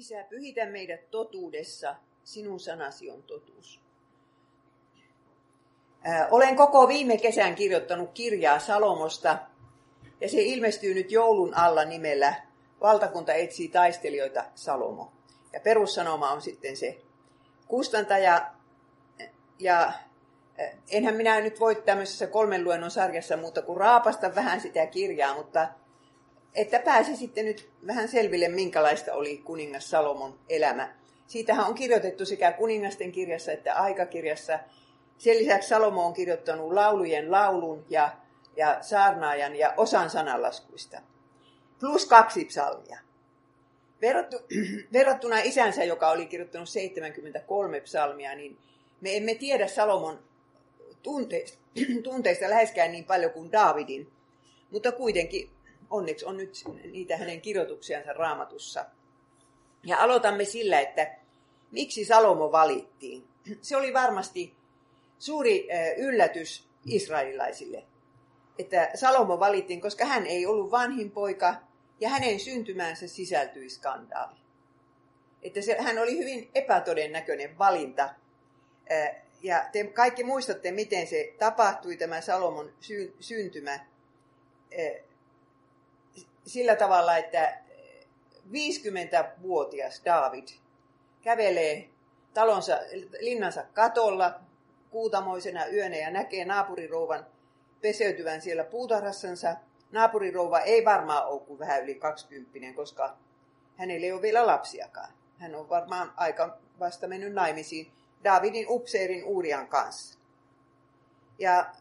Isä, pyhitä meidät totuudessa, sinun sanasi on totuus. Olen koko viime kesän kirjoittanut kirjaa Salomosta, ja se ilmestyy nyt joulun alla nimellä Valtakunta etsii taistelijoita Salomo. Ja perussanoma on sitten se kustantaja, ja enhän minä nyt voi tämmöisessä kolmen luennon sarjassa muuta kuin raapasta vähän sitä kirjaa, mutta että pääsi sitten nyt vähän selville, minkälaista oli kuningas Salomon elämä. Siitähän on kirjoitettu sekä kuningasten kirjassa että aikakirjassa. Sen lisäksi Salomo on kirjoittanut laulujen laulun ja, ja saarnaajan ja osan sananlaskuista. Plus kaksi psalmia. Verrattu, verrattuna isänsä, joka oli kirjoittanut 73 psalmia, niin me emme tiedä Salomon tunteista, tunteista läheskään niin paljon kuin Daavidin, mutta kuitenkin onneksi on nyt niitä hänen kirjoituksiansa raamatussa. Ja aloitamme sillä, että miksi Salomo valittiin. Se oli varmasti suuri yllätys israelilaisille, että Salomo valittiin, koska hän ei ollut vanhin poika ja hänen syntymäänsä sisältyi skandaali. Että se, hän oli hyvin epätodennäköinen valinta. Ja te kaikki muistatte, miten se tapahtui, tämä Salomon syntymä sillä tavalla, että 50-vuotias David kävelee talonsa, linnansa katolla kuutamoisena yönä ja näkee naapurirouvan peseytyvän siellä puutarhassansa. Naapurirouva ei varmaan ole kuin vähän yli 20, koska hänellä ei ole vielä lapsiakaan. Hän on varmaan aika vasta mennyt naimisiin Davidin upseerin Uurian kanssa. Ja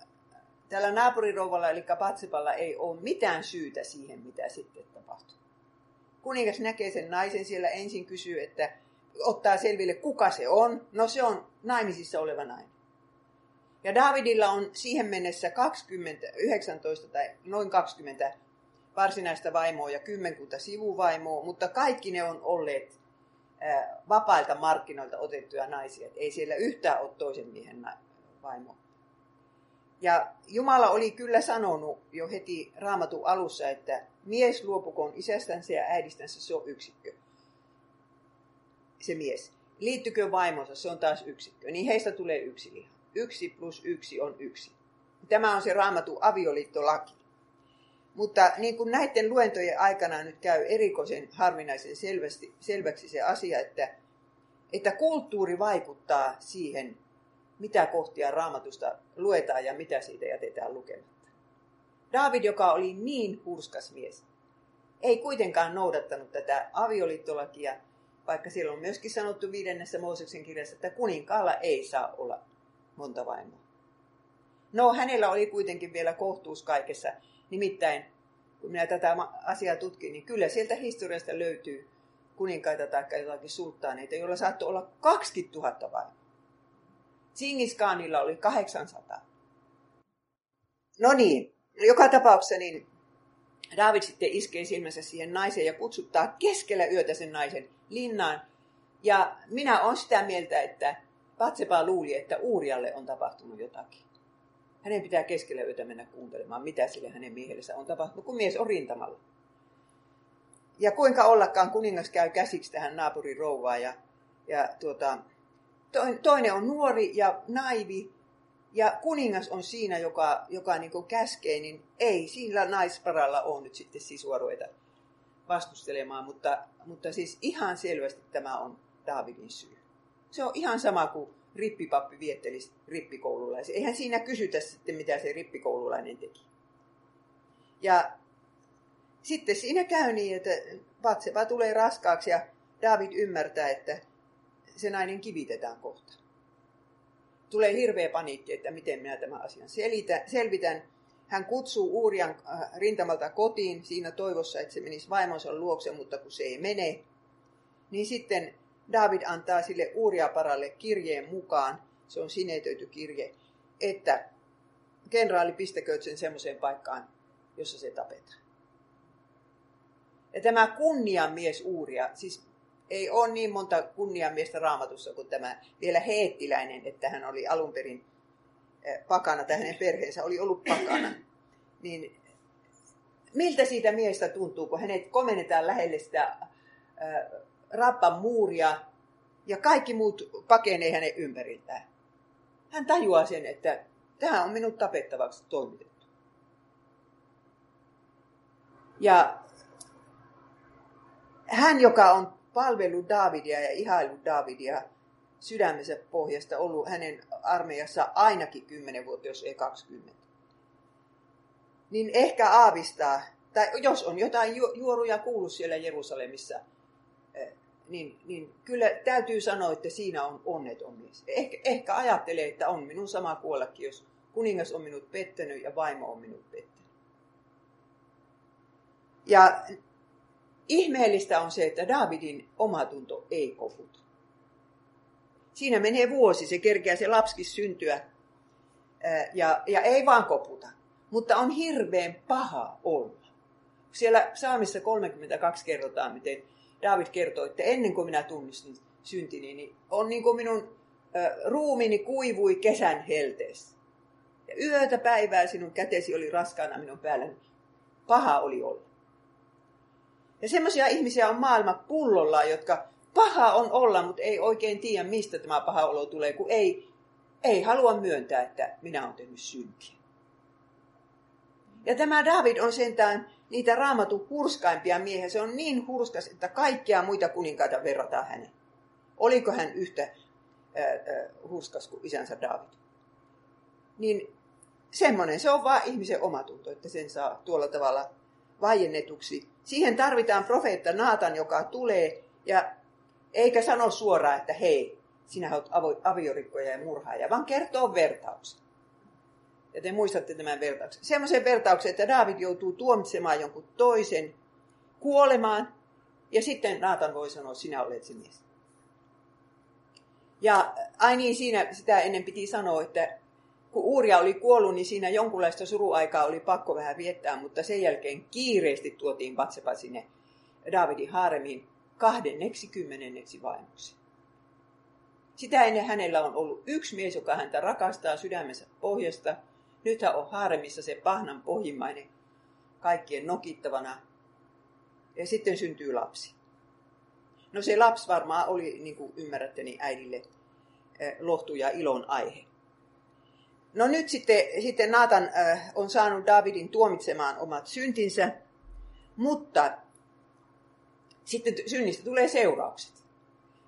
tällä naapurirouvalla eli Patsepalla ei ole mitään syytä siihen, mitä sitten tapahtuu. Kuningas näkee sen naisen siellä ensin kysyy, että ottaa selville, kuka se on. No se on naimisissa oleva nainen. Ja Davidilla on siihen mennessä 20, 19 tai noin 20 varsinaista vaimoa ja kymmenkunta sivuvaimoa, mutta kaikki ne on olleet vapailta markkinoilta otettuja naisia. ei siellä yhtään ole toisen miehen vaimoa. Ja Jumala oli kyllä sanonut jo heti raamatun alussa, että mies luopukoon isästänsä ja äidistänsä, se on yksikkö. Se mies. Liittykö vaimonsa, se on taas yksikkö. Niin heistä tulee yksi liha. Yksi plus yksi on yksi. Tämä on se raamatun avioliittolaki. Mutta niin kuin näiden luentojen aikana nyt käy erikoisen harvinaisen selvästi, selväksi se asia, että, että kulttuuri vaikuttaa siihen, mitä kohtia raamatusta luetaan ja mitä siitä jätetään lukematta. David, joka oli niin hurskas mies, ei kuitenkaan noudattanut tätä avioliittolakia, vaikka siellä on myöskin sanottu viidennessä Mooseksen kirjassa, että kuninkaalla ei saa olla monta vaimoa. No, hänellä oli kuitenkin vielä kohtuus kaikessa. Nimittäin, kun minä tätä asiaa tutkin, niin kyllä sieltä historiasta löytyy kuninkaita tai jotakin sulttaaneita, joilla saattoi olla 20 000 vaimoa. Singiskaanilla oli 800. No niin, joka tapauksessa niin David sitten iskee silmänsä siihen naiseen ja kutsuttaa keskellä yötä sen naisen linnaan. Ja minä olen sitä mieltä, että Patsepa luuli, että Uurialle on tapahtunut jotakin. Hänen pitää keskellä yötä mennä kuuntelemaan, mitä sille hänen miehellensä on tapahtunut, kun mies on rintamalla. Ja kuinka ollakaan kuningas käy käsiksi tähän naapurin rouvaan ja, ja tuota, toinen on nuori ja naivi, ja kuningas on siinä, joka, joka niin käskee, niin ei sillä naisparalla ole nyt sitten sisua ruveta vastustelemaan, mutta, mutta siis ihan selvästi tämä on Daavidin syy. Se on ihan sama kuin rippipappi viettelisi rippikoululaisen. Eihän siinä kysytä sitten, mitä se rippikoululainen teki. Ja sitten siinä käy niin, että Vatseva tulee raskaaksi ja David ymmärtää, että se nainen kivitetään kohta. Tulee hirveä paniikki, että miten minä tämän asian selvitän. Hän kutsuu Uurian äh, rintamalta kotiin siinä toivossa, että se menisi vaimonsa luokse, mutta kun se ei mene, niin sitten David antaa sille Uuriaparalle kirjeen mukaan, se on sinetöity kirje, että kenraali pistäkööt sen semmoiseen paikkaan, jossa se tapetaan. Ja tämä kunniamies Uuria, siis ei ole niin monta kunniamiestä raamatussa kuin tämä vielä heettiläinen, että hän oli alun perin eh, pakana, tai hänen perheensä oli ollut pakana. Niin miltä siitä miestä tuntuu, kun hänet komennetaan lähelle sitä eh, rappan muuria ja kaikki muut pakenee hänen ympäriltään. Hän tajuaa sen, että tämä on minut tapettavaksi toimitettu. Ja hän, joka on palvellut Davidia ja ihailut Davidia sydämensä pohjasta, ollut hänen armeijassa ainakin 10 vuotta, jos ei 20, niin ehkä aavistaa, tai jos on jotain juoruja kuullut siellä Jerusalemissa, eh, niin, niin kyllä täytyy sanoa, että siinä on onneton mies. Ehkä, ehkä ajattelee, että on minun sama kuollakin, jos kuningas on minut pettänyt ja vaimo on minut pettänyt. Ja ihmeellistä on se, että Davidin omatunto ei koputa. Siinä menee vuosi, se kerkeää se lapskin syntyä ja, ja ei vaan koputa. Mutta on hirveän paha olla. Siellä saamissa 32 kerrotaan, miten David kertoo, että ennen kuin minä tunnistin syntini, niin on niin kuin minun ruumini kuivui kesän helteessä. Ja yötä päivää sinun kätesi oli raskaana minun päälläni. Paha oli olla. Ja semmoisia ihmisiä on maailma pullollaan, jotka paha on olla, mutta ei oikein tiedä, mistä tämä paha olo tulee, kun ei, ei halua myöntää, että minä olen tehnyt syntiä. Ja tämä David on sentään niitä raamatun hurskaimpia miehiä. Se on niin hurskas, että kaikkia muita kuninkaita verrataan hänen. Oliko hän yhtä ää, ää, hurskas kuin isänsä David? Niin semmoinen, se on vaan ihmisen omatunto, että sen saa tuolla tavalla vaiennetuksi. Siihen tarvitaan profeetta Naatan, joka tulee ja eikä sano suoraan, että hei, sinä olet aviorikkoja ja murhaaja, vaan kertoo vertauksen. Ja te muistatte tämän vertauksen. Semmoisen vertauksen, että David joutuu tuomitsemaan jonkun toisen kuolemaan. Ja sitten Naatan voi sanoa, sinä olet se mies. Ja ai niin, siinä sitä ennen piti sanoa, että kun Uuria oli kuollut, niin siinä jonkunlaista suruaikaa oli pakko vähän viettää, mutta sen jälkeen kiireesti tuotiin Batsepa sinne Davidin haaremiin kahdenneksi kymmenenneksi vaimoksi. Sitä ennen hänellä on ollut yksi mies, joka häntä rakastaa sydämensä pohjasta – Nythän on haaremissa se pahnan pohjimmainen kaikkien nokittavana. Ja sitten syntyy lapsi. No se lapsi varmaan oli, niin kuin ymmärrätte, niin äidille eh, lohtu ja ilon aihe. No nyt sitten, sitten Naatan äh, on saanut Davidin tuomitsemaan omat syntinsä, mutta sitten synnistä tulee seuraukset.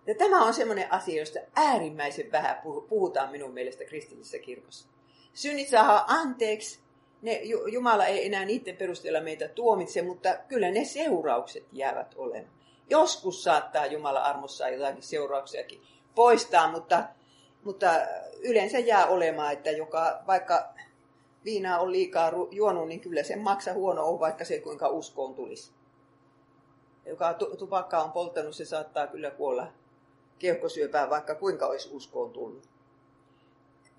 Ja tämä on semmoinen asia, josta äärimmäisen vähän puhutaan minun mielestä kristillisessä kirkossa synnit saa anteeksi. Ne, Jumala ei enää niiden perusteella meitä tuomitse, mutta kyllä ne seuraukset jäävät olemaan. Joskus saattaa Jumala armossa jotakin seurauksiakin poistaa, mutta, mutta yleensä jää olemaan, että joka vaikka viinaa on liikaa juonut, niin kyllä se maksa huono on, vaikka se kuinka uskoon tulisi. Joka tupakka on polttanut, se saattaa kyllä kuolla keuhkosyöpään, vaikka kuinka olisi uskoon tullut.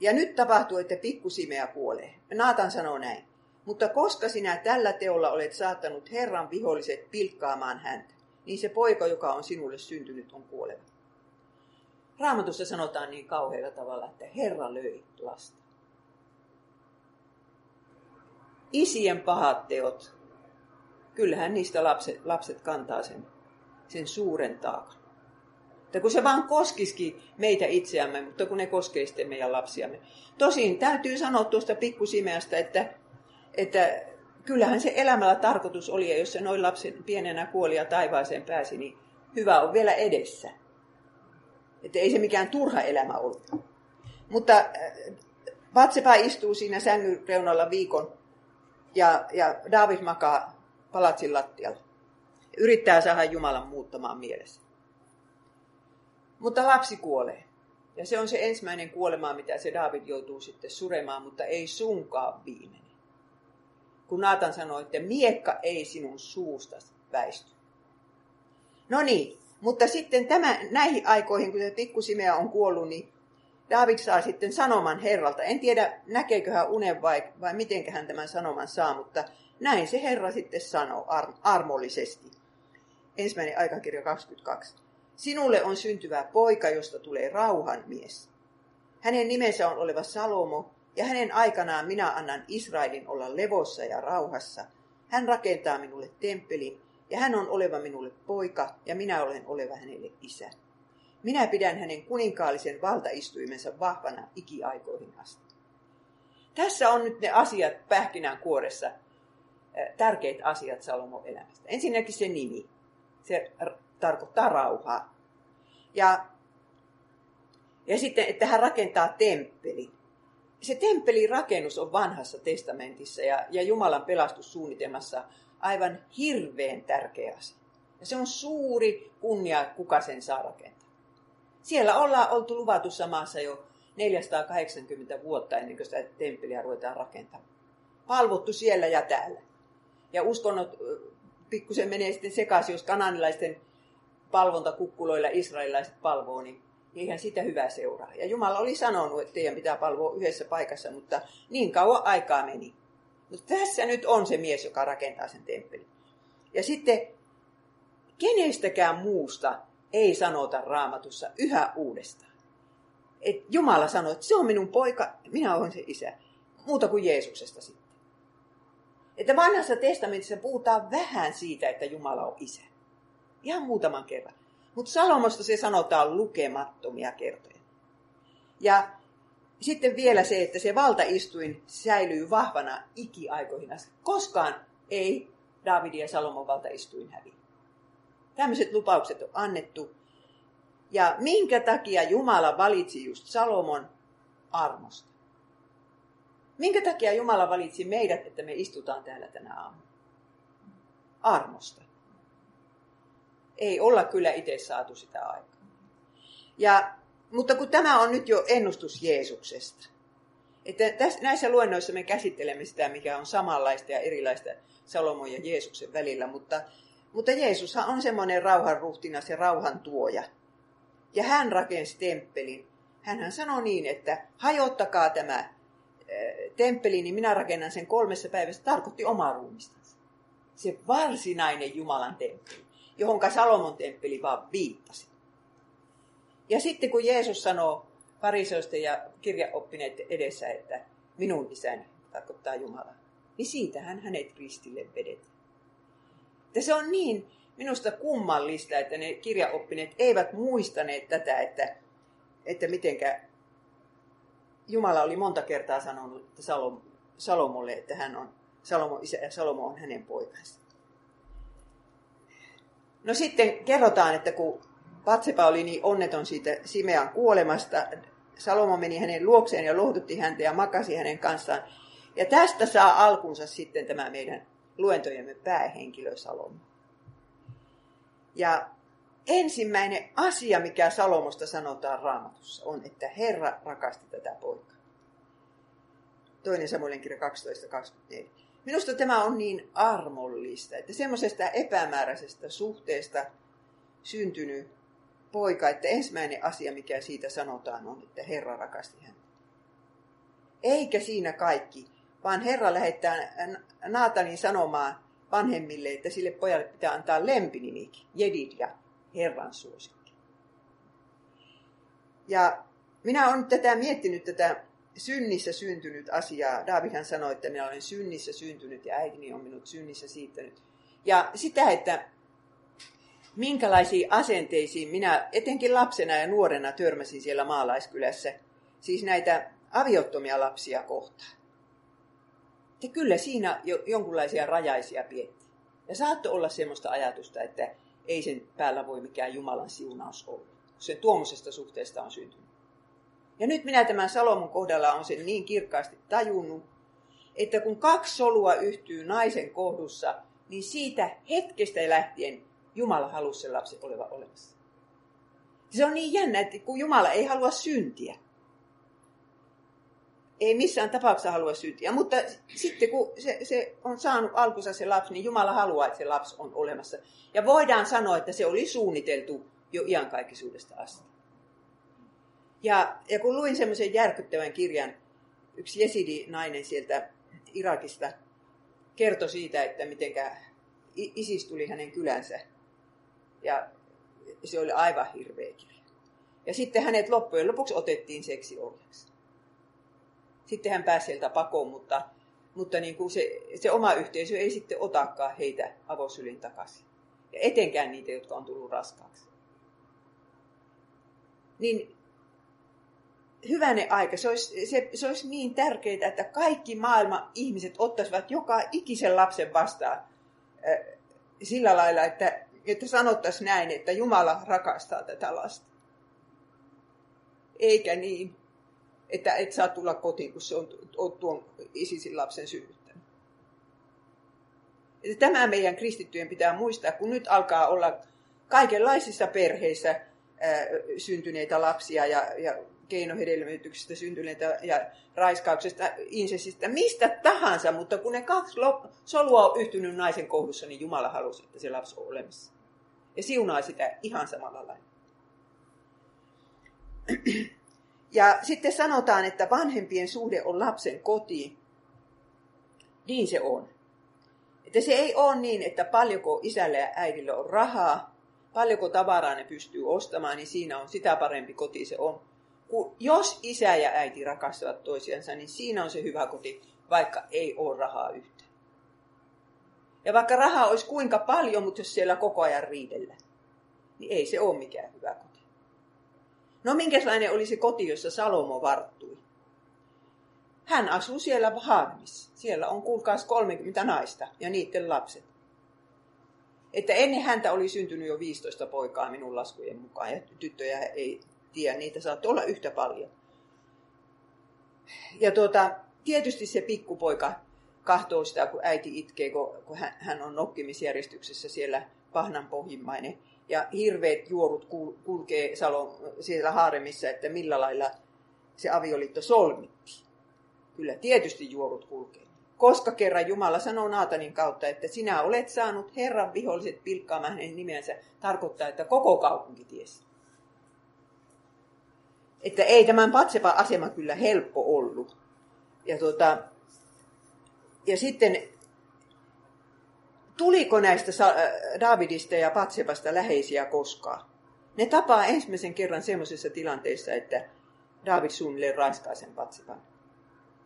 Ja nyt tapahtuu, että pikkusimeä kuolee. Naatan sanoo näin. Mutta koska sinä tällä teolla olet saattanut Herran viholliset pilkkaamaan häntä, niin se poika, joka on sinulle syntynyt, on kuoleva. Raamatussa sanotaan niin kauhealla tavalla, että Herra löi lasta. Isien pahat teot, kyllähän niistä lapset, lapset kantaa sen, sen suuren taakan. Että kun se vaan koskisikin meitä itseämme, mutta kun ne koskee sitten meidän lapsiamme. Tosin täytyy sanoa tuosta pikkusimeästä, että, että kyllähän se elämällä tarkoitus oli, ja jos se noin lapsen pienenä kuoli ja taivaaseen pääsi, niin hyvä on vielä edessä. Että ei se mikään turha elämä ollut. Mutta äh, Vatsepa istuu siinä sängyn reunalla viikon ja, ja David makaa palatsin lattialla. Yrittää saada Jumalan muuttamaan mielessä. Mutta lapsi kuolee. Ja se on se ensimmäinen kuolema, mitä se David joutuu sitten suremaan, mutta ei sunkaan viimeinen. Kun Naatan sanoi, että miekka ei sinun suusta väisty. No niin, mutta sitten tämä, näihin aikoihin, kun se pikkusimea on kuollut, niin David saa sitten sanoman Herralta. En tiedä, näkeekö hän unen vai, vai miten hän tämän sanoman saa, mutta näin se Herra sitten sanoo ar- armollisesti. Ensimmäinen aikakirja 22. Sinulle on syntyvä poika, josta tulee rauhan mies. Hänen nimensä on oleva Salomo, ja hänen aikanaan minä annan Israelin olla levossa ja rauhassa. Hän rakentaa minulle temppelin, ja hän on oleva minulle poika, ja minä olen oleva hänelle isä. Minä pidän hänen kuninkaallisen valtaistuimensa vahvana ikiaikoihin asti. Tässä on nyt ne asiat pähkinän kuoressa, tärkeät asiat Salomon elämästä. Ensinnäkin se nimi. Se tarkoittaa rauhaa. Ja, ja sitten, että hän rakentaa temppeli. Se temppelin rakennus on vanhassa testamentissa ja, ja Jumalan pelastussuunnitelmassa aivan hirveän tärkeä asia. Ja se on suuri kunnia, kuka sen saa rakentaa. Siellä ollaan oltu luvatussa maassa jo 480 vuotta ennen kuin sitä temppeliä ruvetaan rakentamaan. Palvottu siellä ja täällä. Ja uskonnot pikkusen menee sitten sekaisin, jos kananilaisten palvontakukkuloilla israelilaiset palvoo, niin eihän sitä hyvää seuraa. Ja Jumala oli sanonut, että teidän pitää palvoa yhdessä paikassa, mutta niin kauan aikaa meni. Mutta tässä nyt on se mies, joka rakentaa sen temppelin. Ja sitten kenestäkään muusta ei sanota raamatussa yhä uudestaan. Et Jumala sanoi, että se on minun poika, minä olen se isä. Muuta kuin Jeesuksesta sitten. Että vanhassa testamentissa puhutaan vähän siitä, että Jumala on isä. Ihan muutaman kerran. Mutta Salomosta se sanotaan lukemattomia kertoja. Ja sitten vielä se, että se valtaistuin säilyy vahvana ikiaikoihin asti. Koskaan ei Davidin ja Salomon valtaistuin häviä. Tämmöiset lupaukset on annettu. Ja minkä takia Jumala valitsi just Salomon armosta? Minkä takia Jumala valitsi meidät, että me istutaan täällä tänä aamuna? Armosta. Ei olla kyllä itse saatu sitä aikaa. Ja, mutta kun tämä on nyt jo ennustus Jeesuksesta, että tässä, näissä luennoissa me käsittelemme sitä, mikä on samanlaista ja erilaista Salomon ja Jeesuksen välillä, mutta, mutta Jeesushan on semmoinen rauhanruhtinas ja rauhan tuoja. Ja hän rakensi temppelin. Hänhän sanoi niin, että hajottakaa tämä temppeli, niin minä rakennan sen kolmessa päivässä. Tarkoitti omaa ruumistansa. Se varsinainen Jumalan temppeli johonka Salomon temppeli vaan viittasi. Ja sitten kun Jeesus sanoo fariseosten ja kirjaoppineiden edessä, että minun isäni tarkoittaa Jumala, niin siitähän hänet ristille vedetään. Ja se on niin minusta kummallista, että ne kirjaoppineet eivät muistaneet tätä, että, että mitenkä Jumala oli monta kertaa sanonut että Salom, Salomolle, että hän on Salomon isä ja Salomo on hänen poikansa. No sitten kerrotaan, että kun Patsepa oli niin onneton siitä Simean kuolemasta, Salomo meni hänen luokseen ja lohdutti häntä ja makasi hänen kanssaan. Ja tästä saa alkunsa sitten tämä meidän luentojemme päähenkilö Salomo. Ja ensimmäinen asia, mikä Salomosta sanotaan raamatussa, on, että Herra rakasti tätä poikaa. Toinen Samuelin kirja 12.24. Minusta tämä on niin armollista, että semmoisesta epämääräisestä suhteesta syntynyt poika, että ensimmäinen asia, mikä siitä sanotaan, on, että Herra rakasti häntä. Eikä siinä kaikki, vaan Herra lähettää Naatanin sanomaan vanhemmille, että sille pojalle pitää antaa lempinimikin, Jedid ja Herran suosikki. Ja minä olen tätä miettinyt tätä synnissä syntynyt asiaa. Davidhan sanoi, että minä olen synnissä syntynyt ja äitini on minut synnissä siittänyt. Ja sitä, että minkälaisiin asenteisiin minä etenkin lapsena ja nuorena törmäsin siellä maalaiskylässä, siis näitä aviottomia lapsia kohtaan. Ja kyllä siinä jo jonkunlaisia rajaisia pietti. Ja saattoi olla semmoista ajatusta, että ei sen päällä voi mikään Jumalan siunaus olla, kun se tuommoisesta suhteesta on syntynyt. Ja nyt minä tämän Salomon kohdalla on sen niin kirkkaasti tajunnut, että kun kaksi solua yhtyy naisen kohdussa, niin siitä hetkestä lähtien Jumala halusi sen lapsen oleva olemassa. Se on niin jännä, että kun Jumala ei halua syntiä, ei missään tapauksessa halua syntiä, mutta sitten kun se, se on saanut alkunsa se lapsi, niin Jumala haluaa, että se lapsi on olemassa. Ja voidaan sanoa, että se oli suunniteltu jo iankaikkisuudesta asti. Ja, ja kun luin semmoisen järkyttävän kirjan, yksi jesidi-nainen sieltä Irakista kertoi siitä, että miten ISIS tuli hänen kylänsä. Ja se oli aivan hirveä kirja. Ja sitten hänet loppujen lopuksi otettiin seksiorjaksi. Sitten hän pääsi sieltä pakoon, mutta, mutta niin kuin se, se oma yhteisö ei sitten otakaan heitä avosylin takaisin. Ja etenkään niitä, jotka on tullut raskaaksi. Niin hyvänen aika, se olisi, se, se olisi niin tärkeää, että kaikki maailman ihmiset ottaisivat joka ikisen lapsen vastaan äh, sillä lailla, että, että sanottaisiin näin, että Jumala rakastaa tätä lasta. Eikä niin, että et saa tulla kotiin, kun se on, on tuon isisin lapsen synnyttänyt. Että tämä meidän kristittyjen pitää muistaa, kun nyt alkaa olla kaikenlaisissa perheissä ää, syntyneitä lapsia ja, ja keinohedelmöityksestä syntyneitä ja raiskauksesta, insesistä, mistä tahansa, mutta kun ne kaksi solua on yhtynyt naisen kohdussa, niin Jumala halusi, että se lapsi on olemassa. Ja siunaa sitä ihan samalla lailla. Ja sitten sanotaan, että vanhempien suhde on lapsen kotiin. Niin se on. Että se ei ole niin, että paljonko isällä ja äidillä on rahaa, paljonko tavaraa ne pystyy ostamaan, niin siinä on sitä parempi koti se on. Kun jos isä ja äiti rakastavat toisiansa, niin siinä on se hyvä koti, vaikka ei ole rahaa yhtään. Ja vaikka rahaa olisi kuinka paljon, mutta jos siellä koko ajan riidellä, niin ei se ole mikään hyvä koti. No minkälainen oli se koti, jossa Salomo varttui? Hän asuu siellä Harmissa. Siellä on kuulkaas 30 naista ja niiden lapset. Että ennen häntä oli syntynyt jo 15 poikaa minun laskujen mukaan ja tyttöjä ei tiedä, niitä saattoi olla yhtä paljon. Ja tuota, tietysti se pikkupoika kahtoo sitä, kun äiti itkee, kun hän on nokkimisjärjestyksessä siellä pahnan pohjimmainen ja hirveät juorut kulkee Salon, siellä haaremissa, että millä lailla se avioliitto solmittiin. Kyllä tietysti juorut kulkee. Koska kerran Jumala sanoo Naatanin kautta, että sinä olet saanut Herran viholliset pilkkaamaan hänen nimensä, tarkoittaa, että koko kaupunki tiesi. Että ei tämän Patsepa asema kyllä helppo ollut. Ja, tuota, ja sitten tuliko näistä äh, Davidista ja Patsepasta läheisiä koskaan? Ne tapaa ensimmäisen kerran semmoisessa tilanteessa, että David suunnilleen raiskaa sen Patsepan.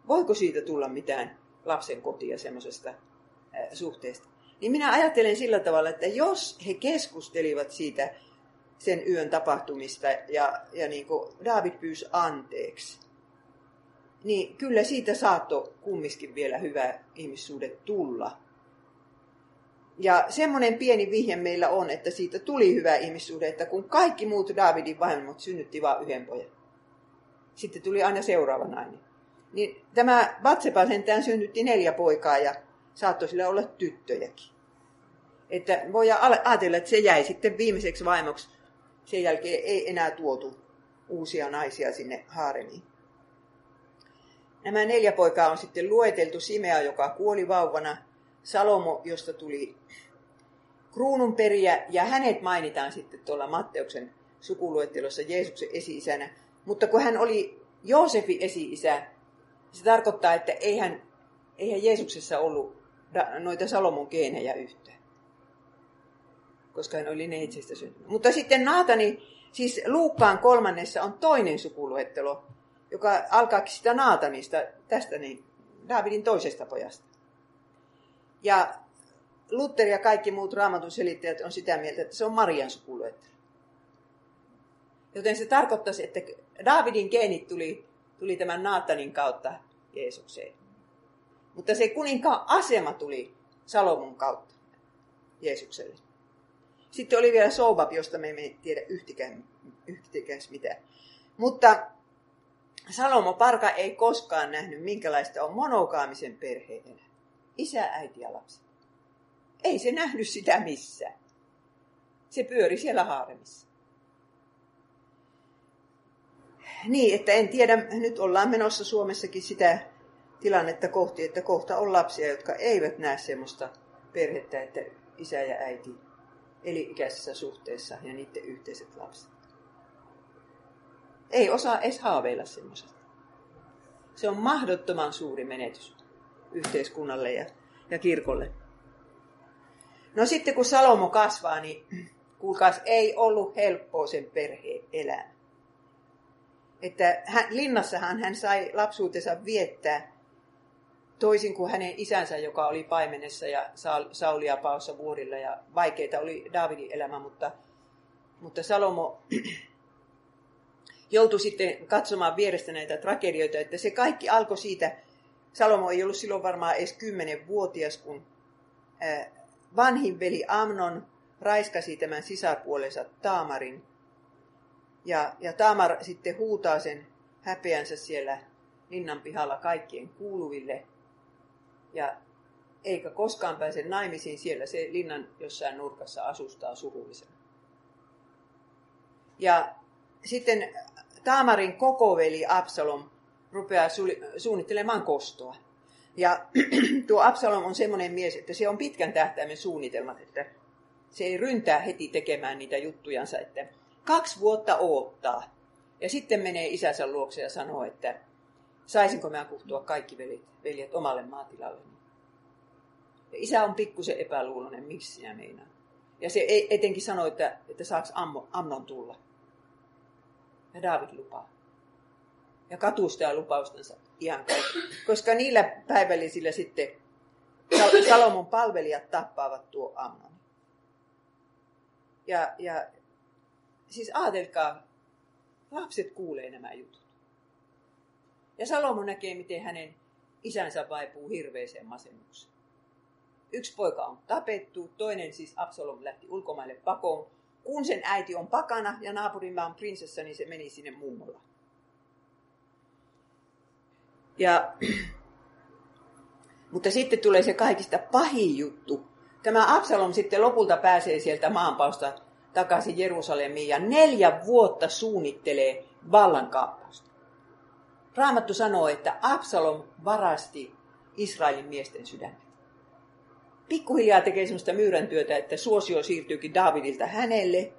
Voiko siitä tulla mitään lapsen kotia semmoisesta äh, suhteesta? Niin minä ajattelen sillä tavalla, että jos he keskustelivat siitä sen yön tapahtumista ja, ja niin kuin David pyysi anteeksi, niin kyllä siitä saattoi kumminkin vielä hyvä ihmissuhde tulla. Ja semmoinen pieni vihje meillä on, että siitä tuli hyvä ihmissuhde, että kun kaikki muut Davidin vaimot synnytti vain yhden pojan. Sitten tuli aina seuraava nainen. Niin tämä Batsepa sentään synnytti neljä poikaa ja saattoi sillä olla tyttöjäkin. Että voi ajatella, että se jäi sitten viimeiseksi vaimoksi. Sen jälkeen ei enää tuotu uusia naisia sinne haaremiin. Nämä neljä poikaa on sitten lueteltu Simea, joka kuoli vauvana, Salomo, josta tuli kruununperiä, ja hänet mainitaan sitten tuolla Matteuksen sukuluettelossa Jeesuksen esi-isänä. Mutta kun hän oli Joosefin esi-isä, se tarkoittaa, että eihän, eihän Jeesuksessa ollut noita Salomon geenejä yhtään. Koska hän oli neitsestä syntynyt. Mutta sitten Naatani, siis Luukkaan kolmannessa on toinen sukuluettelo, joka alkaakin sitä Naatanista, tästä niin, Daavidin toisesta pojasta. Ja Luther ja kaikki muut raamatun selittäjät on sitä mieltä, että se on Marian sukuluettelo. Joten se tarkoittaisi, että Daavidin geenit tuli, tuli tämän Naatanin kautta Jeesukseen. Mutta se kuninkaan asema tuli Salomon kautta Jeesukselle. Sitten oli vielä Soubab, josta me emme tiedä yhtikään, yhtikään mitään. Mutta Salomo Parka ei koskaan nähnyt, minkälaista on monokaamisen perheen. Isä, äiti ja lapsi. Ei se nähnyt sitä missään. Se pyöri siellä haaremissa. Niin, että en tiedä, nyt ollaan menossa Suomessakin sitä tilannetta kohti, että kohta on lapsia, jotka eivät näe semmoista perhettä, että isä ja äiti eli ikäisessä suhteessa ja niiden yhteiset lapset. Ei osaa edes haaveilla semmoisesta. Se on mahdottoman suuri menetys yhteiskunnalle ja, ja kirkolle. No sitten kun Salomo kasvaa, niin kuulkaas ei ollut helppoa sen perheen elämä. Että hän, linnassahan hän sai lapsuutensa viettää toisin kuin hänen isänsä, joka oli paimenessa ja Saulia paossa vuorilla ja vaikeita oli Daavidin elämä, mutta, mutta Salomo joutui sitten katsomaan vierestä näitä tragedioita, että se kaikki alkoi siitä, Salomo ei ollut silloin varmaan edes kymmenenvuotias, kun vanhin veli Amnon raiskasi tämän sisarpuolensa Taamarin. Ja, ja Taamar sitten huutaa sen häpeänsä siellä linnan pihalla kaikkien kuuluville. Ja eikä koskaan pääse naimisiin siellä se linnan jossain nurkassa asustaa surullisena. Ja sitten Taamarin kokoveli Absalom rupeaa suunnittelemaan kostoa. Ja tuo Absalom on semmoinen mies, että se on pitkän tähtäimen suunnitelmat, että se ei ryntää heti tekemään niitä juttujansa, että kaksi vuotta oottaa. Ja sitten menee isänsä luokse ja sanoo, että saisinko mä kuhtua kaikki veljet, veljet omalle maatilalle. Ja isä on pikkusen epäluuloinen, miksi sinä meinaa. Ja se etenkin sanoi, että, että saaks Amnon tulla. Ja David lupaa. Ja katustaa lupaustensa ihan kaikki. Koska niillä päivällisillä sitten Salomon palvelijat tappaavat tuo Amnon. Ja, ja siis ajatelkaa, lapset kuulee nämä jutut. Ja Salomo näkee, miten hänen isänsä vaipuu hirveeseen masennukseen. Yksi poika on tapettu, toinen siis Absalom lähti ulkomaille pakoon. Kun sen äiti on pakana ja naapurimaan prinsessa, niin se meni sinne mummolla. Ja, mutta sitten tulee se kaikista pahin juttu. Tämä Absalom sitten lopulta pääsee sieltä maanpausta takaisin Jerusalemiin ja neljä vuotta suunnittelee vallankaappausta. Raamattu sanoo, että Absalom varasti Israelin miesten sydämet. Pikkuhiljaa tekee sellaista myyräntyötä, että suosio siirtyykin Davidilta hänelle.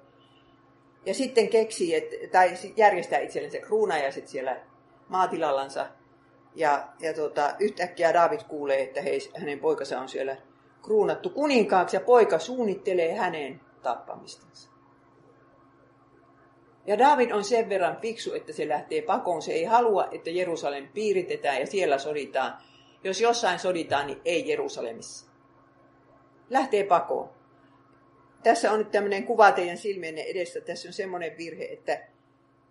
Ja sitten keksii, että, tai järjestää itsellensä kruunajaiset siellä maatilallansa. Ja, ja tota, yhtäkkiä David kuulee, että hei, hänen poikansa on siellä kruunattu kuninkaaksi ja poika suunnittelee hänen tappamistansa. Ja David on sen verran fiksu, että se lähtee pakoon. Se ei halua, että Jerusalem piiritetään ja siellä soditaan. Jos jossain soditaan, niin ei Jerusalemissa. Lähtee pakoon. Tässä on nyt tämmöinen kuva teidän silmienne edessä. Tässä on semmoinen virhe, että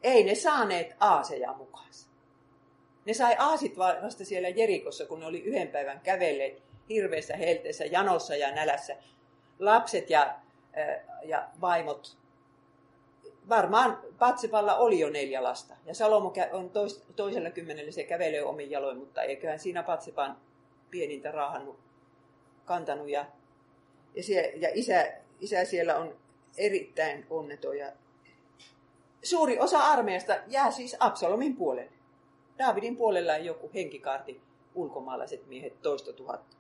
ei ne saaneet aaseja mukaan. Ne sai aasit vasta siellä Jerikossa, kun ne oli yhden päivän kävelleet hirveässä helteessä, janossa ja nälässä. Lapset ja, ja vaimot varmaan Patsepalla oli jo neljä lasta. Ja Salomo on tois, toisella kymmenellä se kävelee omin jaloin, mutta eiköhän siinä Patsepan pienintä raahannut, kantanut. Ja, ja, sie, ja isä, isä siellä on erittäin onneton. Ja suuri osa armeijasta jää siis Absalomin puolelle. Davidin puolella on joku henkikaarti, ulkomaalaiset miehet toista tuhatta.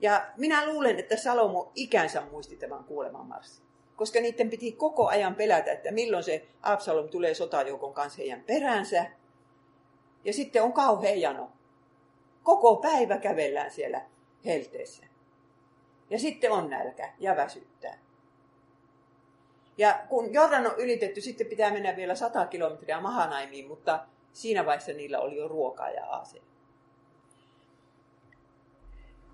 Ja minä luulen, että Salomo ikänsä muisti tämän kuolemanmarssin koska niiden piti koko ajan pelätä, että milloin se Absalom tulee sotajoukon kanssa heidän peräänsä. Ja sitten on kauhean jano. Koko päivä kävellään siellä helteessä. Ja sitten on nälkä ja väsyttää. Ja kun Jordan on ylitetty, sitten pitää mennä vielä 100 kilometriä Mahanaimiin, mutta siinä vaiheessa niillä oli jo ruokaa ja ase.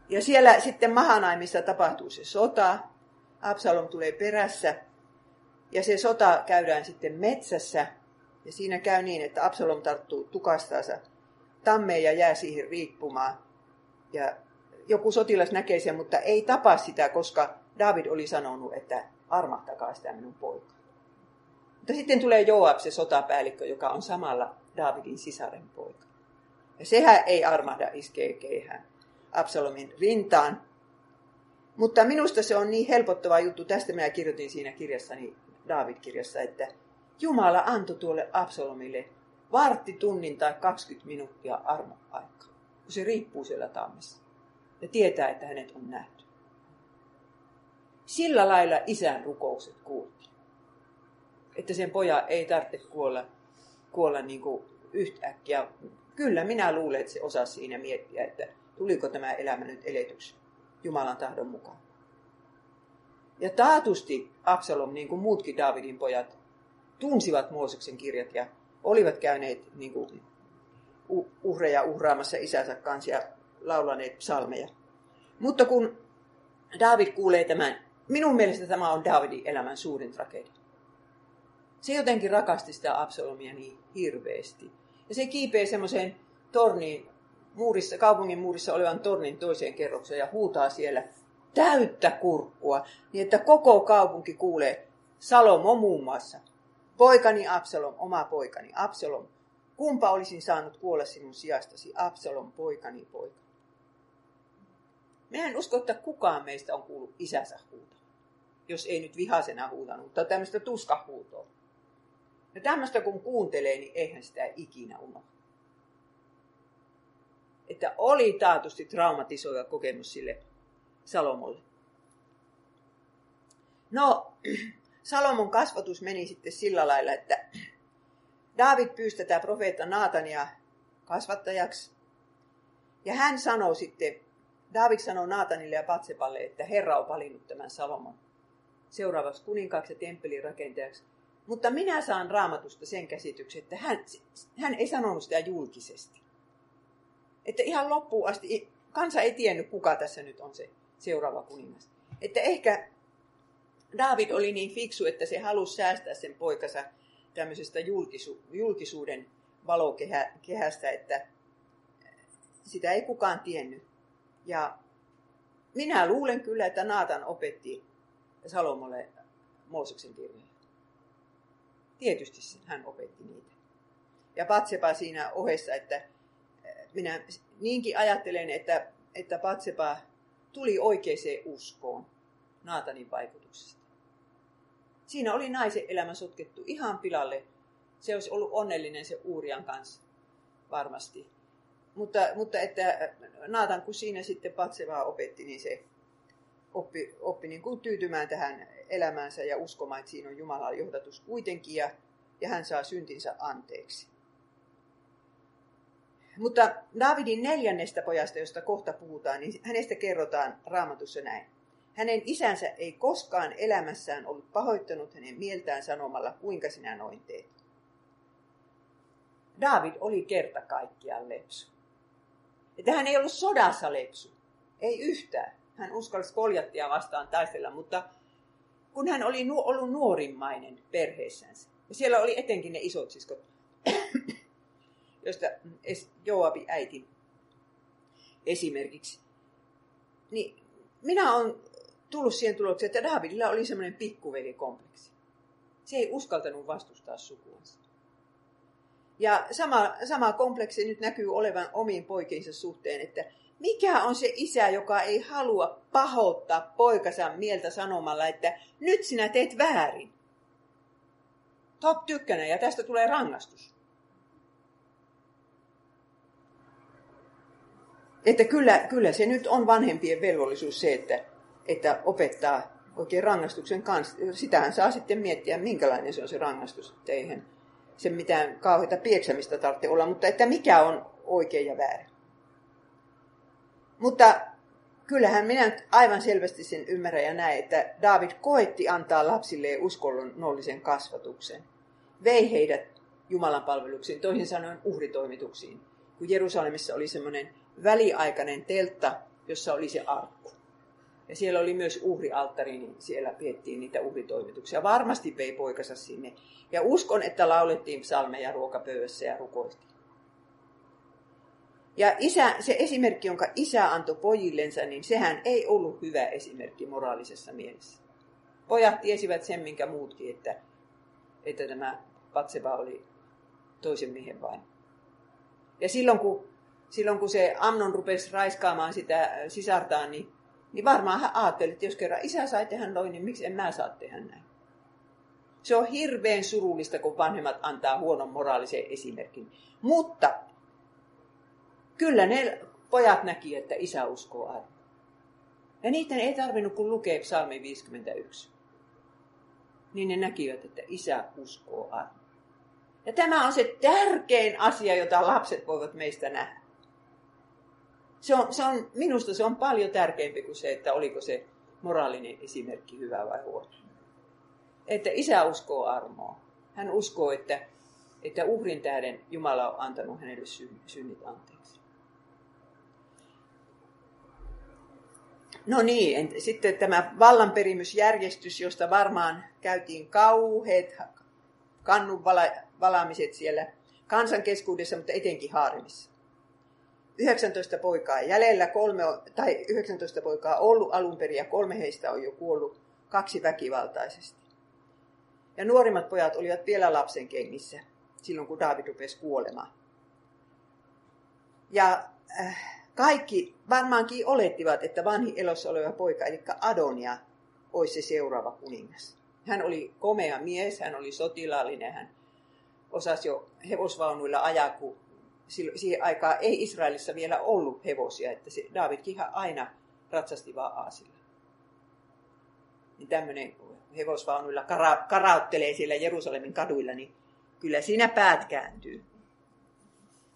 Ja siellä sitten Mahanaimissa tapahtuu se sota, Absalom tulee perässä ja se sota käydään sitten metsässä. Ja siinä käy niin, että Absalom tarttuu tukastaansa tammeen ja jää siihen riippumaan. Ja joku sotilas näkee sen, mutta ei tapa sitä, koska David oli sanonut, että armahtakaa sitä minun poika. Mutta sitten tulee Joab, se sotapäällikkö, joka on samalla Davidin sisaren poika. Ja sehän ei armahda iskee keihään Absalomin rintaan, mutta minusta se on niin helpottava juttu, tästä minä kirjoitin siinä kirjassani, David-kirjassa, että Jumala antoi tuolle Absalomille vartti tunnin tai 20 minuuttia armoaikaa, kun se riippuu siellä tammessa ja tietää, että hänet on nähty. Sillä lailla isän rukoukset kuultiin. Että sen poja ei tarvitse kuolla, kuolla niin kuin yhtäkkiä. Kyllä minä luulen, että se osaa siinä miettiä, että tuliko tämä elämä nyt eletyksi. Jumalan tahdon mukaan. Ja taatusti Absalom, niin kuin muutkin Davidin pojat, tunsivat Mooseksen kirjat ja olivat käyneet niin kuin, uhreja uhraamassa isänsä kanssa ja laulaneet psalmeja. Mutta kun David kuulee tämän, minun mielestä tämä on Davidin elämän suurin tragedia. Se jotenkin rakasti sitä Absalomia niin hirveästi. Ja se kiipee semmoiseen torniin, muurissa, kaupungin muurissa olevan tornin toiseen kerrokseen ja huutaa siellä täyttä kurkkua, niin että koko kaupunki kuulee Salomo muun muassa. Poikani Absalom, oma poikani Absalom, kumpa olisin saanut kuolla sinun sijastasi, Absalom, poikani poika. Mehän usko, että kukaan meistä on kuullut isänsä huuta, jos ei nyt vihasena huutanut, mutta tämmöistä tuskahuutoa. Ja tämmöistä kun kuuntelee, niin eihän sitä ikinä unohda. Että oli taatusti traumatisoiva kokemus sille Salomolle. No, Salomon kasvatus meni sitten sillä lailla, että David pyysi tätä profeetta Naatania kasvattajaksi. Ja hän sanoi sitten, David sanoi Naatanille ja Patsepalle, että Herra on valinnut tämän Salomon seuraavaksi kuninkaaksi ja temppelin rakentajaksi. Mutta minä saan raamatusta sen käsityksen, että hän, hän ei sanonut sitä julkisesti. Että ihan loppuun asti kansa ei tiennyt, kuka tässä nyt on se seuraava kuningas. Että ehkä David oli niin fiksu, että se halusi säästää sen poikansa tämmöisestä julkisu, julkisuuden valokehästä, että sitä ei kukaan tiennyt. Ja minä luulen kyllä, että Naatan opetti Salomolle Mooseksen kirjoja. Tietysti hän opetti niitä. Ja Patsepa siinä ohessa, että minä niinkin ajattelen, että, että Patsepa tuli oikeaan uskoon Naatanin vaikutuksesta. Siinä oli naisen elämä sotkettu ihan pilalle. Se olisi ollut onnellinen se Uurian kanssa, varmasti. Mutta, mutta että Naatan, kun siinä sitten Patsevaa opetti, niin se oppi, oppi niin kuin tyytymään tähän elämäänsä ja uskomaan, että siinä on Jumalan johdatus kuitenkin ja, ja hän saa syntinsä anteeksi. Mutta Davidin neljännestä pojasta, josta kohta puhutaan, niin hänestä kerrotaan raamatussa näin. Hänen isänsä ei koskaan elämässään ollut pahoittanut hänen mieltään sanomalla, kuinka sinä noin teet. David oli kerta kaikkiaan lepsu. Että hän ei ollut sodassa lepsu. Ei yhtään. Hän uskalsi koljattia vastaan taistella, mutta kun hän oli ollut nuorimmainen perheessänsä, ja siellä oli etenkin ne isot siskot, josta Joabi äiti esimerkiksi, niin minä olen tullut siihen tulokseen, että Davidilla oli semmoinen pikkuvelikompleksi. Se ei uskaltanut vastustaa sukuansa. Ja sama, sama kompleksi nyt näkyy olevan omiin poikiinsa suhteen, että mikä on se isä, joka ei halua pahoittaa poikansa mieltä sanomalla, että nyt sinä teet väärin. Top tykkänen ja tästä tulee rangaistus. Että kyllä, kyllä se nyt on vanhempien velvollisuus se, että että opettaa oikein rangaistuksen kanssa. Sitähän saa sitten miettiä, minkälainen se on se rangaistus. Että eihän se mitään kauheita pieksämistä tarvitse olla, mutta että mikä on oikein ja väärin. Mutta kyllähän minä aivan selvästi sen ymmärrän ja näen, että David koetti antaa lapsille uskonnollisen kasvatuksen. Vei heidät Jumalan palveluksiin, toisin sanoen uhritoimituksiin. Kun Jerusalemissa oli semmoinen väliaikainen teltta, jossa oli se arkku. Ja siellä oli myös uhrialttari, niin siellä piettiin niitä uhritoimituksia. Varmasti vei poikansa sinne. Ja uskon, että laulettiin psalmeja ruokapöydässä ja rukoiltiin. Ja isä, se esimerkki, jonka isä antoi pojillensa, niin sehän ei ollut hyvä esimerkki moraalisessa mielessä. Pojat tiesivät sen, minkä muutkin, että, että tämä Patseba oli toisen miehen vain. Ja silloin kun, silloin kun se Amnon rupesi raiskaamaan sitä sisartaan, niin niin varmaan hän ajatteli, että jos kerran isä sai tehdä noin, niin miksi en mä saa tehdä näin. Se on hirveän surullista, kun vanhemmat antaa huonon moraalisen esimerkin. Mutta kyllä ne pojat näki, että isä uskoo armoa. Ja niiden ei tarvinnut kuin lukea psalmi 51. Niin ne näkivät, että isä uskoo armoa. Ja tämä on se tärkein asia, jota lapset voivat meistä nähdä se on, se on, minusta se on paljon tärkeämpi kuin se, että oliko se moraalinen esimerkki hyvä vai huono. Että isä uskoo armoa. Hän uskoo, että, että uhrin tähden Jumala on antanut hänelle synnit anteeksi. No niin, sitten tämä vallanperimysjärjestys, josta varmaan käytiin kauheat kannun valaamiset siellä kansan keskuudessa, mutta etenkin Haarimissa. 19 poikaa jäljellä, kolme, tai 19 poikaa ollut alun perin ja kolme heistä on jo kuollut, kaksi väkivaltaisesti. Ja nuorimmat pojat olivat vielä lapsen kengissä silloin, kun David rupesi kuolemaan. Ja äh, kaikki varmaankin olettivat, että vanhi elossa oleva poika, eli Adonia, olisi se seuraava kuningas. Hän oli komea mies, hän oli sotilaallinen, hän osasi jo hevosvaunuilla ajaa, kun siihen aikaan ei Israelissa vielä ollut hevosia, että se Davidkin aina ratsasti vaan aasilla. Niin tämmöinen hevosvaunuilla kara, karauttelee siellä Jerusalemin kaduilla, niin kyllä siinä päät kääntyy.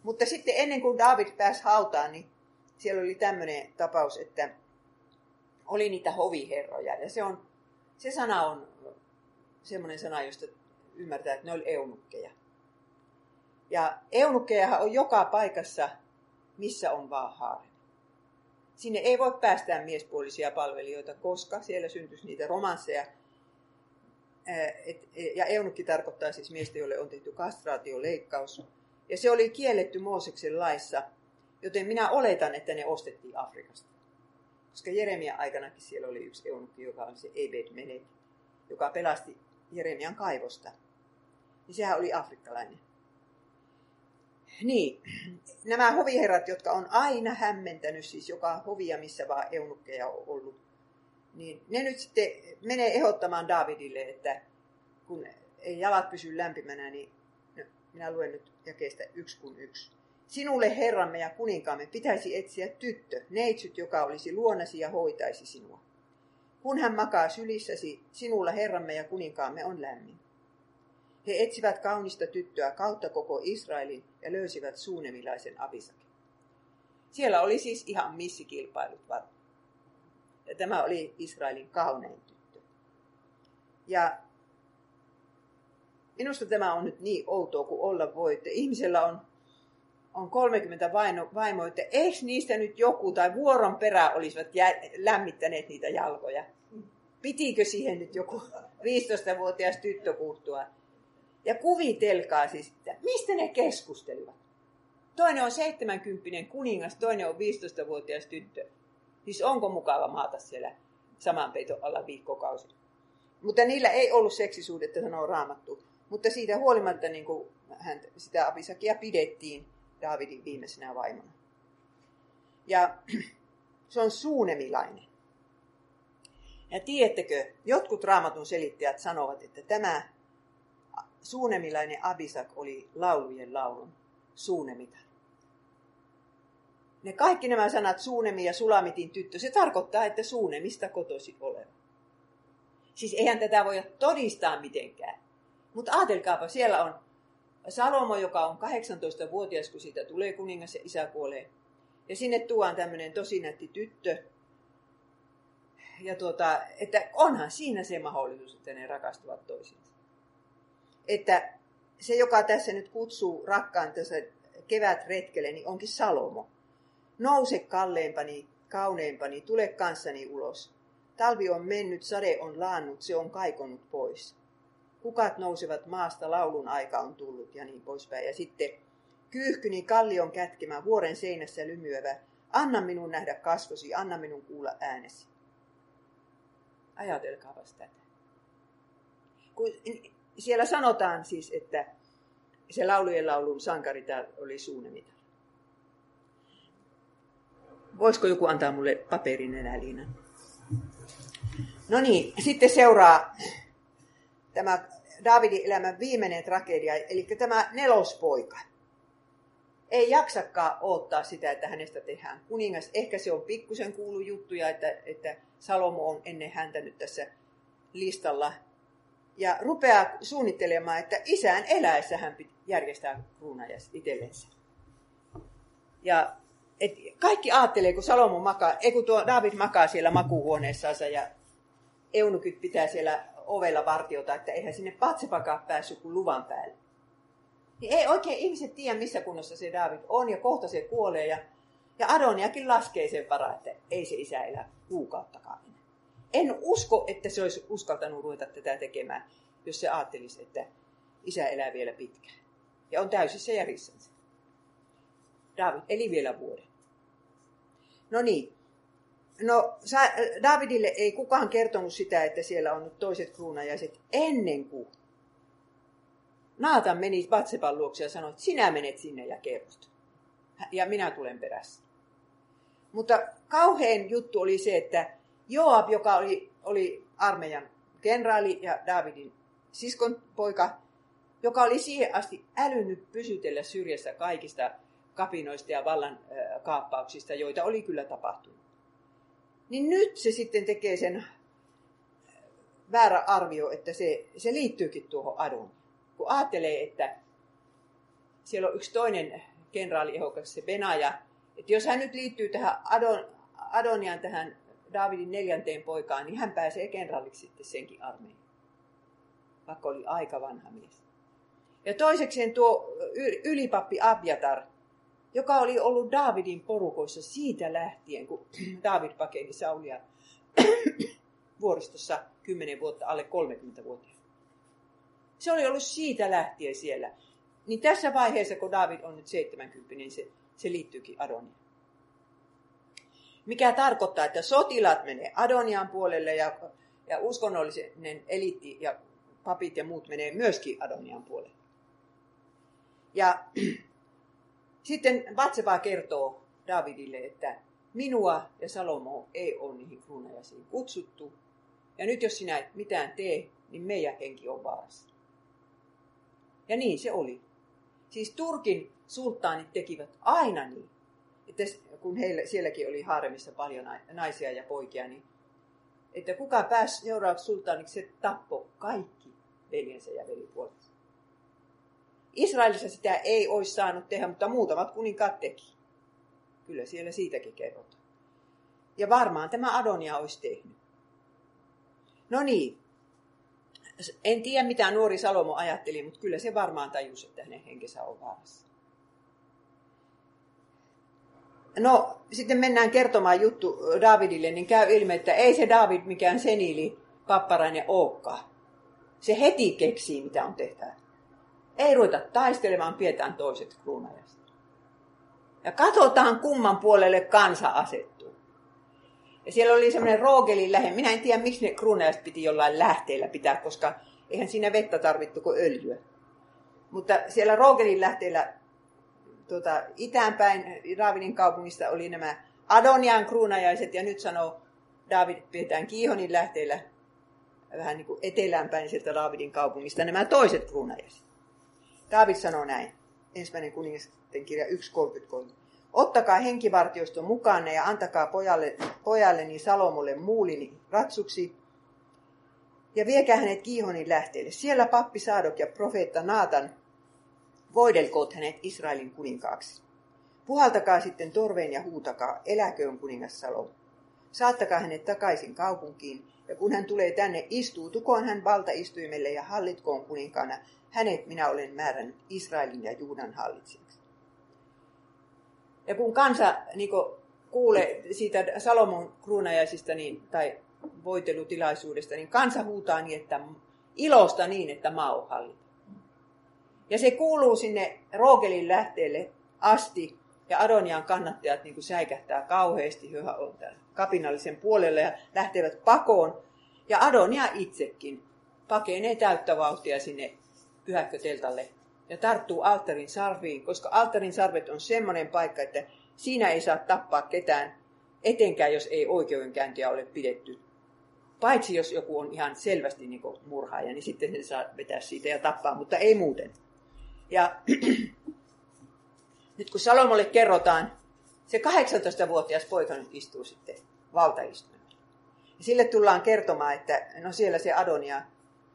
Mutta sitten ennen kuin David pääsi hautaan, niin siellä oli tämmöinen tapaus, että oli niitä hoviherroja. Ja se, on, se sana on semmoinen sana, josta ymmärtää, että ne oli eunukkeja. Ja eunukkejahan on joka paikassa, missä on vaan haare. Sinne ei voi päästää miespuolisia palvelijoita, koska siellä syntyisi niitä romansseja. Ja eunukki tarkoittaa siis miestä, jolle on tehty kastraatioleikkaus. Ja se oli kielletty Mooseksen laissa, joten minä oletan, että ne ostettiin Afrikasta. Koska Jeremian aikanakin siellä oli yksi eunukki, joka on se Ebed Melek, joka pelasti Jeremian kaivosta. Niin sehän oli afrikkalainen. Niin, nämä hoviherrat, jotka on aina hämmentänyt, siis joka hovia, missä vaan eunukkeja on ollut, niin ne nyt sitten menee ehdottamaan Davidille, että kun ei jalat pysy lämpimänä, niin no, minä luen nyt jakeesta yksi kun yksi. Sinulle herramme ja kuninkaamme pitäisi etsiä tyttö, neitsyt, joka olisi luonasi ja hoitaisi sinua. Kun hän makaa sylissäsi, sinulla herramme ja kuninkaamme on lämmin. He etsivät kaunista tyttöä kautta koko Israelin ja löysivät suunemilaisen Abisakin. Siellä oli siis ihan missikilpailut varmaan. Ja tämä oli Israelin kaunein tyttö. Ja minusta tämä on nyt niin outoa kuin olla voi, että ihmisellä on, on 30 vaino, vaimoa, että eikö niistä nyt joku tai vuoron perä olisivat jä, lämmittäneet niitä jalkoja. Pitikö siihen nyt joku 15-vuotias tyttö puuttua? Ja kuvitelkaa siis, että mistä ne keskustelivat. Toinen on 70 kuningas, toinen on 15-vuotias tyttö. Siis onko mukava maata siellä saman peiton alla viikkokausi. Mutta niillä ei ollut seksisuudetta, sanoo raamattu. Mutta siitä huolimatta niin kuin hän, sitä Abisakia pidettiin Daavidin viimeisenä vaimona. Ja se on suunemilainen. Ja tiedättekö, jotkut raamatun selittäjät sanovat, että tämä suunemilainen Abisak oli laulujen laulun suunemitar. Ne kaikki nämä sanat suunemi ja sulamitin tyttö, se tarkoittaa, että suunemista kotosi oleva. Siis eihän tätä voi todistaa mitenkään. Mutta ajatelkaapa, siellä on Salomo, joka on 18-vuotias, kun siitä tulee kuningas ja isä kuolee. Ja sinne tuodaan tämmöinen tosi nätti tyttö. Ja tuota, että onhan siinä se mahdollisuus, että ne rakastuvat toisiinsa että se, joka tässä nyt kutsuu rakkaan tässä kevätretkelle, niin onkin Salomo. Nouse kalleimpani, kauneempani, tule kanssani ulos. Talvi on mennyt, sade on laannut, se on kaikonut pois. Kukat nousevat maasta, laulun aika on tullut ja niin poispäin. Ja sitten kyyhkyni kallion kätkemä, vuoren seinässä lymyävä, anna minun nähdä kasvosi, anna minun kuulla äänesi. Ajatelkaa tätä. Kun siellä sanotaan siis, että se laulujen laulun sankari oli Suunemitar. Voisiko joku antaa mulle paperin enää? No niin, sitten seuraa tämä Davidin elämän viimeinen tragedia, eli tämä nelospoika. Ei jaksakaan odottaa sitä, että hänestä tehdään kuningas. Ehkä se on pikkusen kuulu juttuja, että, että Salomo on ennen häntä nyt tässä listalla ja rupeaa suunnittelemaan, että isän eläessä hän järjestää kruunajas itsellensä. Ja et kaikki ajattelee, kun Salomo makaa, ei kun tuo David makaa siellä makuuhuoneessansa ja eunukit pitää siellä ovella vartiota, että eihän sinne patsepakaan päässyt kuin luvan päälle. Niin ei oikein ihmiset tiedä, missä kunnossa se David on, ja kohta se kuolee, ja, ja Adoniakin laskee sen varaa, että ei se isä elä kuukauttakaan. En usko, että se olisi uskaltanut ruveta tätä tekemään, jos se ajattelisi, että isä elää vielä pitkään. Ja on täysissä järissänsä. David eli vielä vuoden. No niin. No, Davidille ei kukaan kertonut sitä, että siellä on nyt toiset kruunajaiset ennen kuin Naatan meni Vatsepan luokse ja sanoi, että sinä menet sinne ja kerrot. Ja minä tulen perässä. Mutta kauhean juttu oli se, että Joab, joka oli, oli armeijan kenraali ja Davidin siskon poika, joka oli siihen asti älynyt pysytellä syrjässä kaikista kapinoista ja vallan kaappauksista, joita oli kyllä tapahtunut. Niin nyt se sitten tekee sen väärä arvio, että se, se liittyykin tuohon Adon. Kun ajattelee, että siellä on yksi toinen kenraali se Benaja, että jos hän nyt liittyy tähän Adon, Adonian tähän Davidin neljänteen poikaan, niin hän pääsee kenraaliksi sitten senkin armeijan. Vaikka oli aika vanha mies. Ja toisekseen tuo ylipappi Abjatar, joka oli ollut Davidin porukoissa siitä lähtien, kun David pakeni Saulia vuoristossa 10 vuotta alle 30 vuotta. Se oli ollut siitä lähtien siellä. Niin tässä vaiheessa, kun David on nyt 70, niin se, se liittyykin Adoniaan. Mikä tarkoittaa, että sotilaat menee Adonian puolelle ja, ja uskonnollinen eliitti ja papit ja muut menee myöskin Adonian puolelle. Ja sitten Vatseva kertoo Davidille, että minua ja Salomo ei ole niihin kruunajaisiin kutsuttu. Ja nyt jos sinä et mitään tee, niin meidän henki on vaarassa. Ja niin se oli. Siis Turkin sulttaanit tekivät aina niin, että kun heillä, sielläkin oli haaremissa paljon naisia ja poikia, niin että kuka pääsi seuraavaksi sultaaniksi, se tappoi kaikki veljensä ja velipuolensa. Israelissa sitä ei olisi saanut tehdä, mutta muutamat kuninkaat teki. Kyllä siellä siitäkin kerrotaan. Ja varmaan tämä Adonia olisi tehnyt. No niin. En tiedä, mitä nuori Salomo ajatteli, mutta kyllä se varmaan tajusi, että hänen henkensä on vaarassa. No, sitten mennään kertomaan juttu Davidille, niin käy ilmi, että ei se David mikään seniili papparainen olekaan. Se heti keksii, mitä on tehtävä. Ei ruveta taistelemaan, pidetään toiset kruunajasta. Ja katsotaan, kumman puolelle kansa asettuu. Ja siellä oli semmoinen roogelin lähe. Minä en tiedä, miksi ne kruunajasta piti jollain lähteellä pitää, koska eihän siinä vettä tarvittu kuin öljyä. Mutta siellä roogelin lähteellä tuota, itäänpäin Davidin kaupungista oli nämä Adonian kruunajaiset, ja nyt sanoo David pidetään Kiihonin lähteellä vähän niin kuin eteläänpäin sieltä Davidin kaupungista nämä toiset kruunajaiset. David sanoo näin, ensimmäinen kuningasten kirja 1.33. Ottakaa henkivartiosto mukaan ja antakaa pojalle, pojalleni Salomolle muulini ratsuksi ja viekää hänet Kiihonin lähteelle. Siellä pappi Saadok ja profeetta Naatan voidelkoot hänet Israelin kuninkaaksi. Puhaltakaa sitten torveen ja huutakaa, eläköön kuningas Salomo. Saattakaa hänet takaisin kaupunkiin, ja kun hän tulee tänne, istuutukoon hän valtaistuimelle ja hallitkoon kuninkaana. Hänet minä olen määrännyt Israelin ja Juudan hallitsijaksi. Ja kun kansa niin kuulee siitä Salomon kruunajaisista niin, tai voitelutilaisuudesta, niin kansa huutaa niin, että ilosta niin, että maa on hallittu. Ja se kuuluu sinne Roogelin lähteelle asti, ja Adonian kannattajat niin kuin säikähtää kauheasti, he on kapinallisen puolelle ja lähtevät pakoon. Ja Adonia itsekin pakenee täyttä vauhtia sinne pyhäkköteltalle ja tarttuu alttarin sarviin, koska alttarin sarvet on semmoinen paikka, että siinä ei saa tappaa ketään, etenkään jos ei oikeudenkäyntiä ole pidetty. Paitsi jos joku on ihan selvästi niin murhaaja, niin sitten se saa vetää siitä ja tappaa, mutta ei muuten. Ja nyt kun Salomolle kerrotaan, se 18-vuotias poika nyt istuu sitten valtaistuimella. Ja sille tullaan kertomaan, että no siellä se Adonia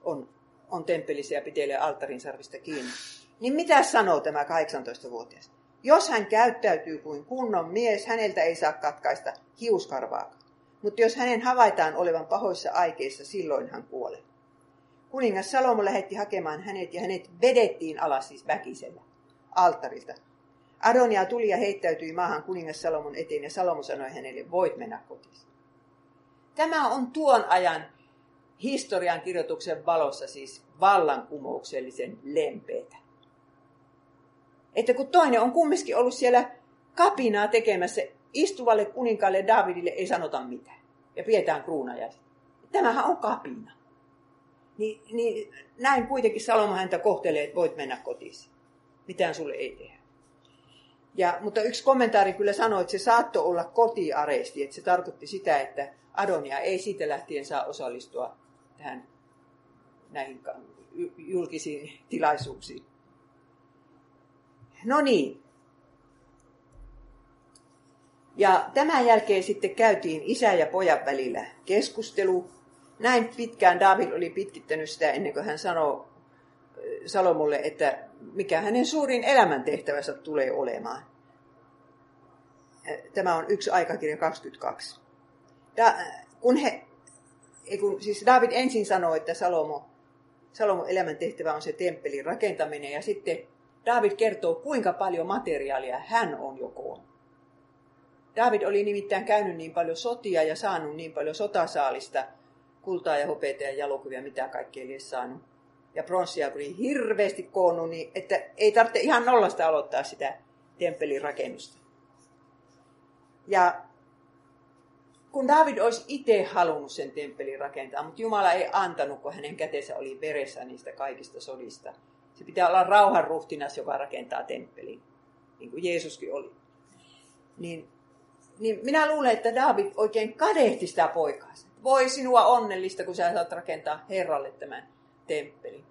on, on temppelissä ja pitelee alttarin sarvista kiinni. Niin mitä sanoo tämä 18-vuotias? Jos hän käyttäytyy kuin kunnon mies, häneltä ei saa katkaista hiuskarvaa. Mutta jos hänen havaitaan olevan pahoissa aikeissa, silloin hän kuolee. Kuningas Salomo lähetti hakemaan hänet ja hänet vedettiin alas siis väkisellä alttarilta. Adonia tuli ja heittäytyi maahan kuningas Salomon eteen ja Salomo sanoi hänelle, voit mennä kotiin. Tämä on tuon ajan historian kirjoituksen valossa siis vallankumouksellisen lempeitä. Että kun toinen on kumminkin ollut siellä kapinaa tekemässä, istuvalle kuninkaalle Davidille ei sanota mitään. Ja pidetään kruunajaiset. Tämähän on kapina. Niin, niin näin kuitenkin Salomo häntä kohtelee, että voit mennä kotiin. Mitään sulle ei tehdä. Ja, mutta yksi kommentaari kyllä sanoi, että se saattoi olla kotiaresti, että se tarkoitti sitä, että Adonia ei siitä lähtien saa osallistua tähän näihin julkisiin tilaisuuksiin. No niin. Ja tämän jälkeen sitten käytiin isä ja pojan välillä keskustelu. Näin pitkään David oli pitkittänyt sitä ennen kuin hän sanoi Salomolle, että mikä hänen suurin elämäntehtävänsä tulee olemaan. Tämä on yksi aikakirja 22. Da, kun he, kun, siis David ensin sanoi, että Salomo, Salomon elämäntehtävä on se temppelin rakentaminen ja sitten David kertoo, kuinka paljon materiaalia hän on jo koonnut. David oli nimittäin käynyt niin paljon sotia ja saanut niin paljon sotasaalista, kultaa ja hopeita ja jalokuvia, mitä kaikkea ei saanut. Ja pronssia oli hirveästi koonnut, niin että ei tarvitse ihan nollasta aloittaa sitä temppelin rakennusta. Ja kun David olisi itse halunnut sen temppelin rakentaa, mutta Jumala ei antanut, kun hänen kätensä oli veressä niistä kaikista sodista. Se pitää olla rauhanruhtinas, joka rakentaa temppelin, niin kuin Jeesuskin oli. Niin, niin minä luulen, että David oikein kadehti sitä poikaa. Voi sinua onnellista, kun sä saat rakentaa Herralle tämän temppelin.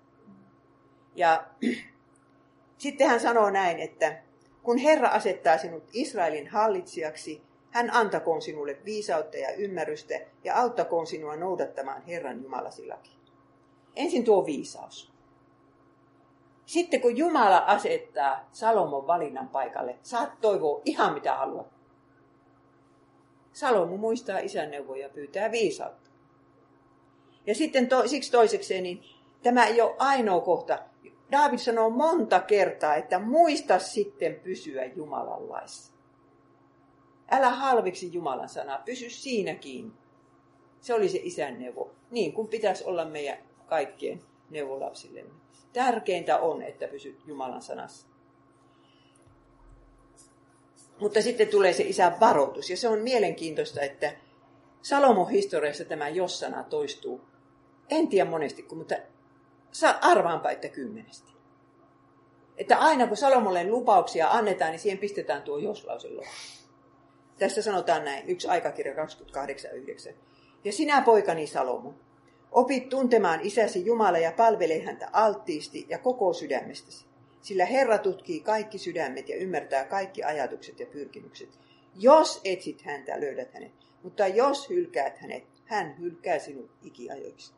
Ja sitten hän sanoo näin, että kun Herra asettaa sinut Israelin hallitsijaksi, hän antakoon sinulle viisautta ja ymmärrystä ja auttakoon sinua noudattamaan Herran Jumalasi laki. Ensin tuo viisaus. Sitten kun Jumala asettaa Salomon valinnan paikalle, saat toivoa ihan mitä haluat. Salomo muistaa isän neuvoja ja pyytää viisautta. Ja sitten to, siksi toisekseen, niin tämä ei ole ainoa kohta. David sanoo monta kertaa, että muista sitten pysyä Jumalan laissa. Älä halviksi Jumalan sanaa, pysy siinä kiinni. Se oli se isän neuvo, niin kuin pitäisi olla meidän kaikkien neuvolapsillemme. Tärkeintä on, että pysyt Jumalan sanassa. Mutta sitten tulee se isän varoitus, ja se on mielenkiintoista, että Salomon historiassa tämä jos-sana toistuu. En tiedä monesti, mutta arvaanpa, että kymmenesti. Että aina kun Salomolle lupauksia annetaan, niin siihen pistetään tuo jos-lause Tässä sanotaan näin, yksi aikakirja 28.9. Ja sinä poikani Salomo, opit tuntemaan isäsi Jumala ja palvele häntä alttiisti ja koko sydämestäsi. Sillä Herra tutkii kaikki sydämet ja ymmärtää kaikki ajatukset ja pyrkimykset. Jos etsit häntä, löydät hänet. Mutta jos hylkäät hänet, hän hylkää sinut ikiajoiksi.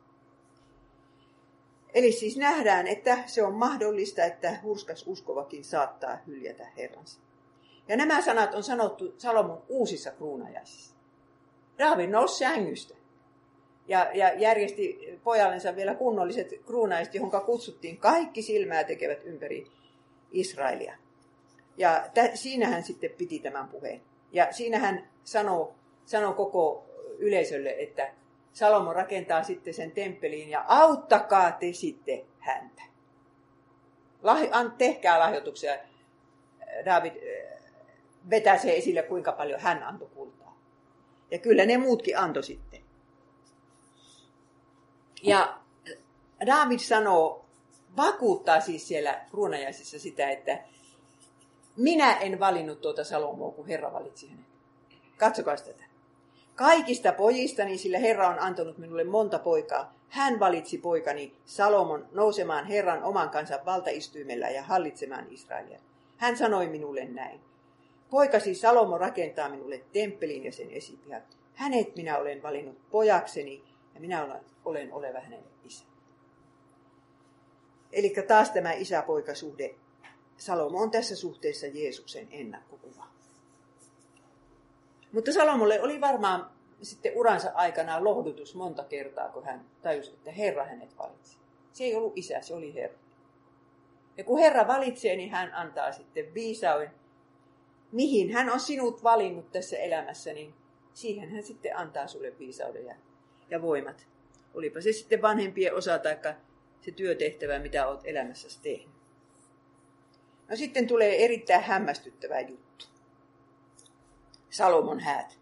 Eli siis nähdään, että se on mahdollista, että hurskas uskovakin saattaa hyljätä Herransa. Ja nämä sanat on sanottu Salomon uusissa kruunajaisissa. Raavi nousi sängystä ja, ja järjesti pojallensa vielä kunnolliset kruunaiset, johon kutsuttiin kaikki silmää tekevät ympäri Israelia. Ja tä, siinä hän sitten piti tämän puheen. Ja siinä hän sanoo, sanoo koko yleisölle, että Salomo rakentaa sitten sen temppeliin ja auttakaa te sitten häntä. Lah, an, tehkää lahjoituksia. David äh, vetää se esille, kuinka paljon hän antoi kultaa. Ja kyllä ne muutkin antoi sitten. Ja David sanoo, vakuuttaa siis siellä kruunajaisissa sitä, että minä en valinnut tuota Salomoa, kun Herra valitsi hänet. Katsokaa tätä. Kaikista pojistani, sillä Herra on antanut minulle monta poikaa, hän valitsi poikani Salomon nousemaan Herran oman kansan valtaistuimella ja hallitsemaan Israelia. Hän sanoi minulle näin. Poikasi Salomo rakentaa minulle temppelin ja sen esipihat. Hänet minä olen valinnut pojakseni ja minä olen oleva hänen isä. Eli taas tämä isä-poikasuhde. Salomo on tässä suhteessa Jeesuksen ennakkokuva. Mutta Salomolle oli varmaan sitten uransa aikana lohdutus monta kertaa, kun hän tajusi, että Herra hänet valitsi. Se ei ollut isä, se oli Herra. Ja kun Herra valitsee, niin hän antaa sitten viisauden, mihin hän on sinut valinnut tässä elämässä, niin siihen hän sitten antaa sulle viisauden ja, ja voimat. Olipa se sitten vanhempien osa tai se työtehtävä, mitä olet elämässäsi tehnyt. No sitten tulee erittäin hämmästyttävä juttu. Salomon häät,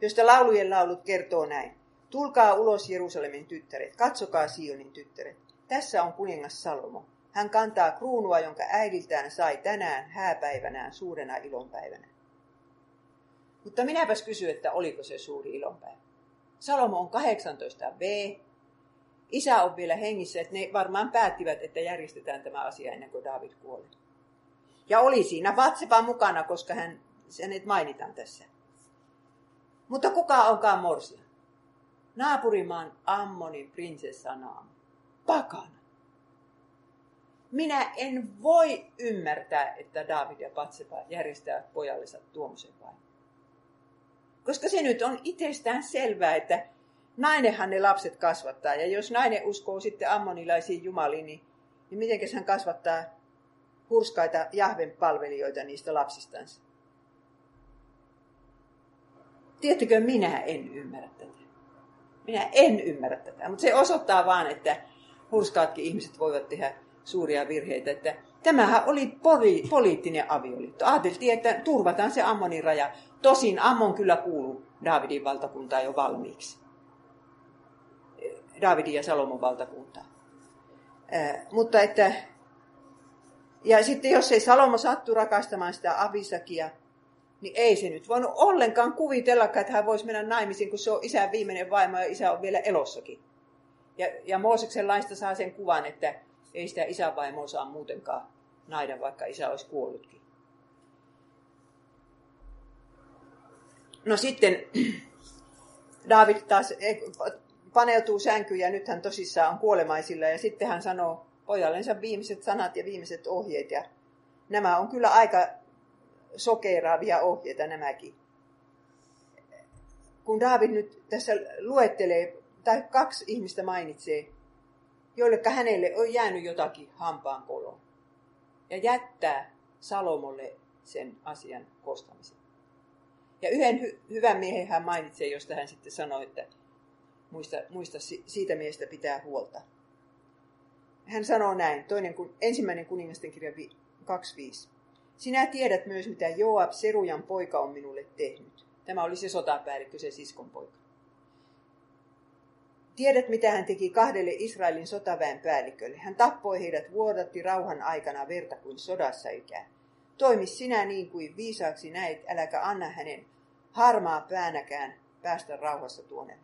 josta laulujen laulut kertoo näin. Tulkaa ulos Jerusalemin tyttäret, katsokaa Sionin tyttäret. Tässä on kuningas Salomo. Hän kantaa kruunua, jonka äidiltään sai tänään hääpäivänään suurena ilonpäivänä. Mutta minäpäs kysyn, että oliko se suuri ilonpäivä. Salomo on 18 V. Isä on vielä hengissä, että ne varmaan päättivät, että järjestetään tämä asia ennen kuin David kuoli. Ja oli siinä Vatsepa mukana, koska hän, hänet mainitaan tässä. Mutta kuka onkaan morsia? Naapurimaan Ammonin prinsessa Naama. Pakana. Minä en voi ymmärtää, että David ja Patsepa järjestää pojallensa tuommoisen vain. Koska se nyt on itsestään selvää, että nainenhan ne lapset kasvattaa. Ja jos nainen uskoo sitten ammonilaisiin jumaliin, niin, niin miten hän kasvattaa hurskaita Jahven palvelijoita niistä lapsistansa? Tiettykö, minä en ymmärrä tätä. Minä en ymmärrä tätä, mutta se osoittaa vaan, että hurskaatkin ihmiset voivat tehdä suuria virheitä. Että tämähän oli poli- poliittinen avioliitto. Ajateltiin, että turvataan se Ammonin raja. Tosin Ammon kyllä kuuluu Davidin valtakuntaan jo valmiiksi. Davidin ja Salomon valtakuntaan. Äh, mutta että, ja sitten jos ei Salomo sattu rakastamaan sitä Avisakia, niin ei se nyt voinut ollenkaan kuvitella, että hän voisi mennä naimisiin, kun se on isän viimeinen vaimo ja isä on vielä elossakin. Ja, ja Mooseksen laista saa sen kuvan, että ei sitä isän vaimoa saa muutenkaan naida, vaikka isä olisi kuollutkin. No sitten David taas eh, paneutuu sänkyyn ja nyt hän tosissaan on kuolemaisilla ja sitten hän sanoo pojallensa viimeiset sanat ja viimeiset ohjeet ja nämä on kyllä aika sokeeraavia ohjeita nämäkin. Kun David nyt tässä luettelee, tai kaksi ihmistä mainitsee, joille hänelle on jäänyt jotakin hampaan koloon. Ja jättää Salomolle sen asian kostamisen. Ja yhden hy- hyvän miehen hän mainitsee, josta hän sitten sanoi, että muista, muista siitä miestä pitää huolta. Hän sanoo näin, toinen, ensimmäinen kuningasten kirja 2.5. Sinä tiedät myös, mitä Joab, Serujan poika, on minulle tehnyt. Tämä oli se sotapäällikkö, se siskon poika. Tiedät, mitä hän teki kahdelle Israelin sotaväen päällikölle. Hän tappoi heidät vuodatti rauhan aikana verta kuin sodassa ikään. Toimi sinä niin kuin viisaaksi näet, äläkä anna hänen harmaa päänäkään päästä rauhassa tuonne.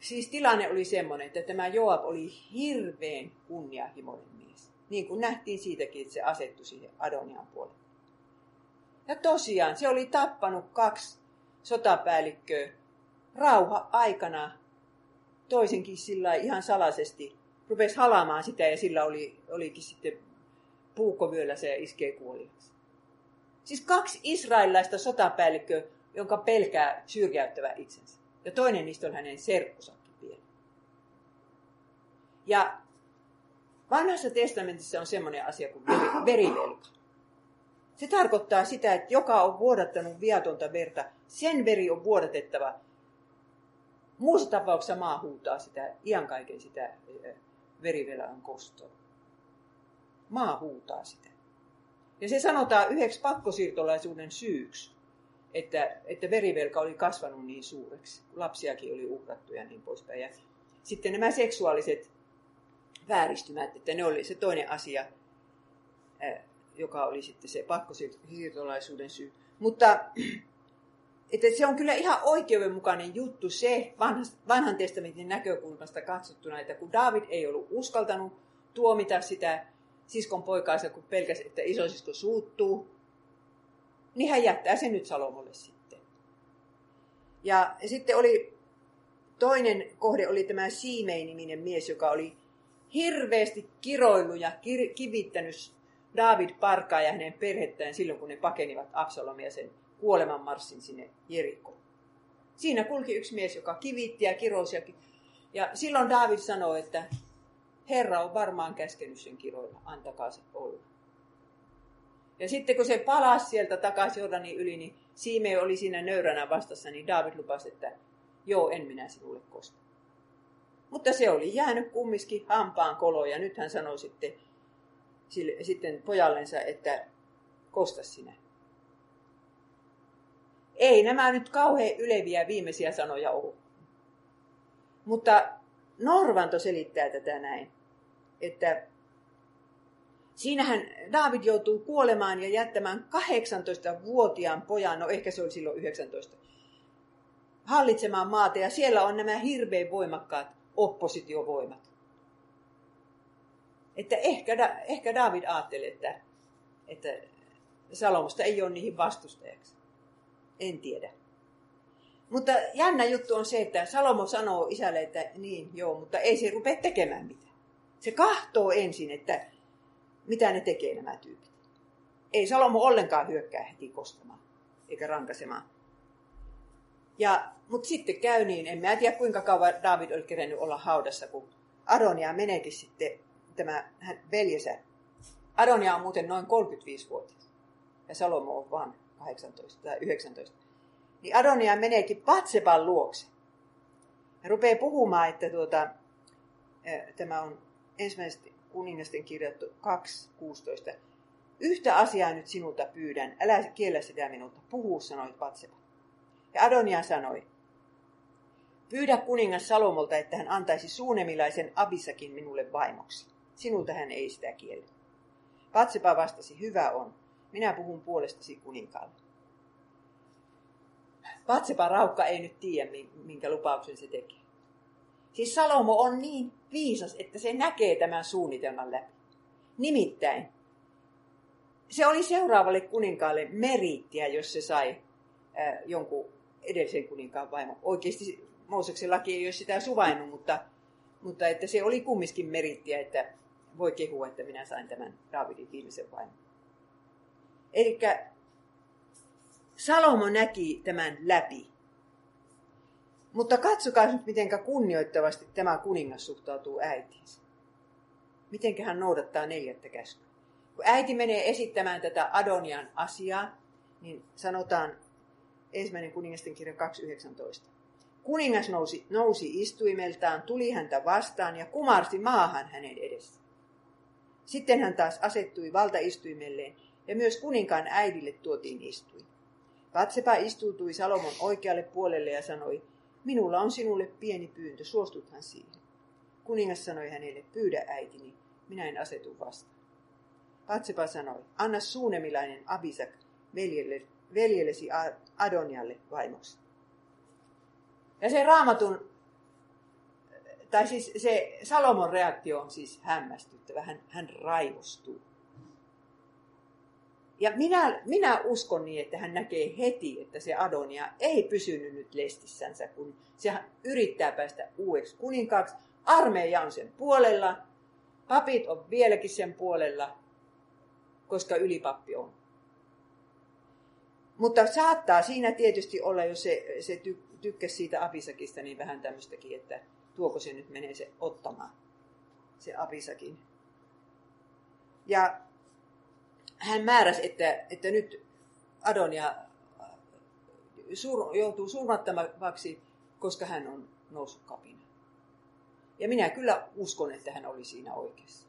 Siis tilanne oli semmoinen, että tämä Joab oli hirveän kunnianhimoinen mies. Niin kuin nähtiin siitäkin, että se asettui siihen Adonian puolelle. Ja tosiaan, se oli tappanut kaksi sotapäällikköä rauha-aikana toisenkin sillä ihan salaisesti. Rupesi halaamaan sitä ja sillä oli, olikin sitten puukkovyöllä se iskee kuoliaksi. Siis kaksi israelilaista sotapäällikköä, jonka pelkää syrjäyttävä itsensä. Ja toinen niistä on hänen serkkusakin. Ja vanhassa testamentissa on semmoinen asia kuin veri, verivelka. Se tarkoittaa sitä, että joka on vuodattanut viatonta verta, sen veri on vuodatettava. Muussa tapauksessa maa huutaa sitä, kaiken sitä verivelan kostoa. Maa huutaa sitä. Ja se sanotaan yhdeksi pakkosiirtolaisuuden syyksi, että, että verivelka oli kasvanut niin suureksi. Lapsiakin oli uhrattu ja niin poispäin. Ja sitten nämä seksuaaliset vääristymät, että ne oli se toinen asia, joka oli sitten se pakkosiirtolaisuuden syy. Mutta että se on kyllä ihan oikeudenmukainen juttu se vanhan testamentin näkökulmasta katsottuna, että kun David ei ollut uskaltanut tuomita sitä siskon poikaansa, kun pelkäsi, että isosisko suuttuu, niin hän jättää sen nyt Salomolle sitten. Ja sitten oli toinen kohde oli tämä Siimei-niminen mies, joka oli hirveästi kiroillut ja kivittänyt David Parkaa ja hänen perhettään silloin, kun ne pakenivat Absalomia sen kuolemanmarssin sinne Jerikoon. Siinä kulki yksi mies, joka kivitti ja kirosi ja, Ja silloin David sanoi, että Herra on varmaan käskenyt sen kiroilla, antakaa se olla. Ja sitten kun se palasi sieltä takaisin Jordanin yli, niin Siime oli siinä nöyränä vastassa, niin David lupasi, että joo, en minä sinulle kosta. Mutta se oli jäänyt kumminkin hampaan koloon ja nyt hän sanoi sitten, sille, sitten pojallensa, että kosta sinä. Ei nämä nyt kauhean yleviä viimeisiä sanoja ole. Mutta Norvanto selittää tätä näin, että siinähän David joutuu kuolemaan ja jättämään 18-vuotiaan pojan, no ehkä se oli silloin 19, hallitsemaan maata ja siellä on nämä hirveän voimakkaat oppositiovoimat. Että ehkä, ehkä David ajatteli, että, että Salomosta ei ole niihin vastustajaksi. En tiedä. Mutta jännä juttu on se, että Salomo sanoo isälle, että niin, joo, mutta ei se rupea tekemään mitään. Se kahtoo ensin, että mitä ne tekee nämä tyypit. Ei Salomo ollenkaan hyökkää heti kostamaan, eikä rankasemaan. Ja, mutta sitten käy niin, en mä tiedä kuinka kauan David oli kerennyt olla haudassa, kun Adonia meneekin sitten, tämä hän veljensä. Adonia on muuten noin 35-vuotias ja Salomo on vain 18 tai 19. Niin Adonia meneekin Patsepan luokse. Ja rupeaa puhumaan, että tuota, tämä on ensimmäisesti kuningasten kirjattu 2.16. Yhtä asiaa nyt sinulta pyydän, älä kiellä sitä minulta, puhu, sanoi Patsepa. Ja Adonia sanoi, pyydä kuningas Salomolta, että hän antaisi suunemilaisen Abisakin minulle vaimoksi. Sinulta hän ei sitä kiellä. Patsepa vastasi, hyvä on, minä puhun puolestasi kuninkaalle. Patsepa raukka ei nyt tiedä, minkä lupauksen se teki. Siis Salomo on niin viisas, että se näkee tämän suunnitelman läpi. Nimittäin, se oli seuraavalle kuninkaalle meriittiä, jos se sai äh, jonkun edellisen kuninkaan vaimo. Oikeasti Mooseksen laki ei ole sitä suvainnut, mutta, mutta että se oli kumminkin meriittiä, että voi kehua, että minä sain tämän Davidin viimeisen vaimon. Eli Salomo näki tämän läpi. Mutta katsokaa nyt, miten kunnioittavasti tämä kuningas suhtautuu äitiinsä. Miten hän noudattaa neljättä käskyä. Kun äiti menee esittämään tätä Adonian asiaa, niin sanotaan ensimmäinen kuningasten kirja 2.19. Kuningas nousi, nousi istuimeltaan, tuli häntä vastaan ja kumarsi maahan hänen edessä. Sitten hän taas asettui valtaistuimelleen ja myös kuninkaan äidille tuotiin istuin. Patsepa istuutui Salomon oikealle puolelle ja sanoi, Minulla on sinulle pieni pyyntö, suostuthan siihen. Kuningas sanoi hänelle, pyydä äitini, minä en asetu vastaan. Patsepa sanoi, anna suunemilainen Abisak veljelle, veljellesi Adonialle vaimoksi. Ja se raamatun, tai siis se Salomon reaktio on siis hämmästyttävä, hän, hän raivostuu. Ja minä, minä uskon niin, että hän näkee heti, että se Adonia ei pysynyt nyt lestissänsä, kun se yrittää päästä uudeksi kuninkaaksi. Armeija on sen puolella, papit on vieläkin sen puolella, koska ylipappi on. Mutta saattaa siinä tietysti olla, jos se, se ty, siitä Abisakista, niin vähän tämmöistäkin, että tuoko se nyt menee se ottamaan, se Abisakin. Ja hän määräsi, että, että nyt Adonia äh, sur, joutuu surmattavaksi, koska hän on noussut kapina. Ja minä kyllä uskon, että hän oli siinä oikeassa.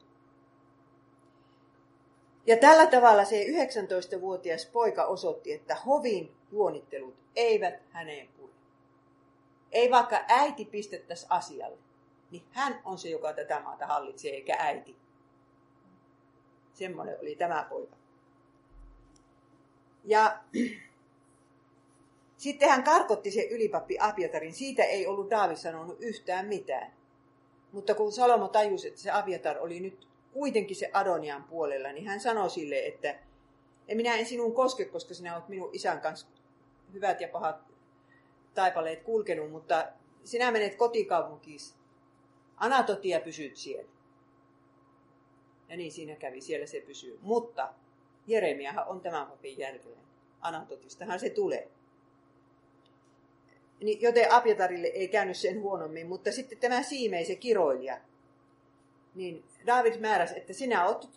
Ja tällä tavalla se 19-vuotias poika osoitti, että hovin juonittelut eivät häneen pure. Ei vaikka äiti pistettäisi asialle, niin hän on se, joka tätä maata hallitsee, eikä äiti. Semmoinen oli tämä poika. Ja sitten hän karkotti se ylipappi Abiatarin. Siitä ei ollut Daavi sanonut yhtään mitään. Mutta kun Salomo tajusi, että se Abiatar oli nyt kuitenkin se Adonian puolella, niin hän sanoi sille, että en minä en sinun koske, koska sinä olet minun isän kanssa hyvät ja pahat taipaleet kulkenut, mutta sinä menet kotikaupunkiin. Anatotia pysyt siellä. Ja niin siinä kävi, siellä se pysyy. Mutta Jeremiahan on tämän papin jälkeen. Anatotistahan se tulee. niin, joten Apietarille ei käynyt sen huonommin, mutta sitten tämä Siimei, se kiroilija, niin David määräsi, että sinä olet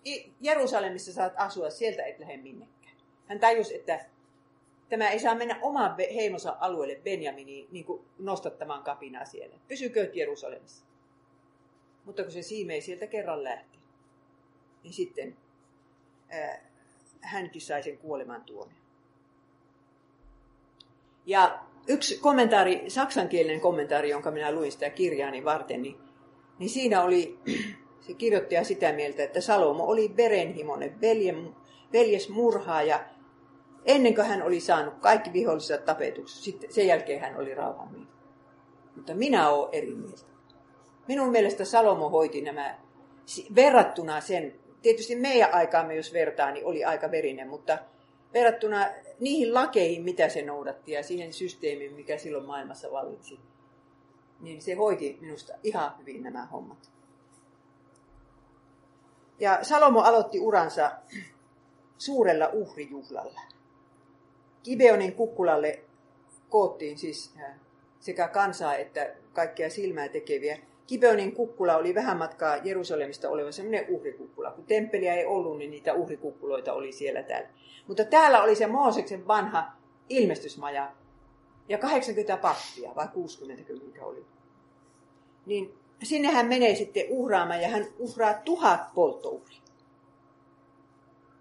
Jerusalemissa saat asua, sieltä et lähde minnekään. Hän tajusi, että tämä ei saa mennä oman heimonsa alueelle Benjaminiin niin kuin nostattamaan kapinaa siellä. Pysykö Jerusalemissa. Mutta kun se Siimei sieltä kerran lähti, niin sitten ää, hänkin sai sen kuolemantuomion. Ja yksi kommentaari, saksankielinen kommentaari, jonka minä luin sitä kirjaani varten, niin, niin siinä oli se kirjoittaja sitä mieltä, että Salomo oli verenhimoinen, veljen, veljesmurhaaja, ennen kuin hän oli saanut kaikki viholliset tapetuksi. Sitten sen jälkeen hän oli rauhanmies. Mutta minä olen eri mieltä. Minun mielestä Salomo hoiti nämä verrattuna sen, tietysti meidän aikaamme jos vertaa, niin oli aika verinen, mutta verrattuna niihin lakeihin, mitä se noudatti ja siihen systeemiin, mikä silloin maailmassa vallitsi, niin se hoiti minusta ihan hyvin nämä hommat. Ja Salomo aloitti uransa suurella uhrijuhlalla. Gibeonin kukkulalle koottiin siis äh, sekä kansaa että kaikkia silmää tekeviä. Gibeonin kukkula oli vähän matkaa Jerusalemista oleva semmoinen uhrikukkula. Kun temppeliä ei ollut, niin niitä uhrikukkuloita oli siellä täällä. Mutta täällä oli se Mooseksen vanha ilmestysmaja ja 80 pappia, vai 60 mikä oli. Niin sinne hän menee sitten uhraamaan ja hän uhraa tuhat polttouhria.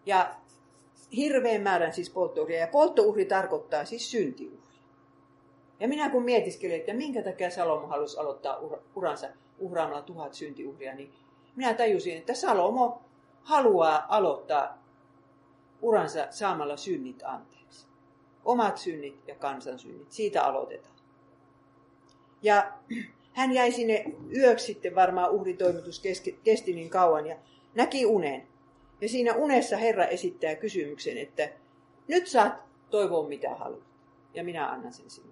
Ja hirveän määrän siis polttouhria. Ja polttouhri tarkoittaa siis syntiuhria. Ja minä kun mietiskelin, että minkä takia Salomo halusi aloittaa uransa uhraamalla tuhat syntiuhria, niin minä tajusin, että Salomo haluaa aloittaa uransa saamalla synnit anteeksi. Omat synnit ja kansan synnit. Siitä aloitetaan. Ja hän jäi sinne yöksi sitten, varmaan uhritoimitus kesti niin kauan, ja näki unen. Ja siinä unessa Herra esittää kysymyksen, että nyt saat toivoa mitä haluat, ja minä annan sen sinulle.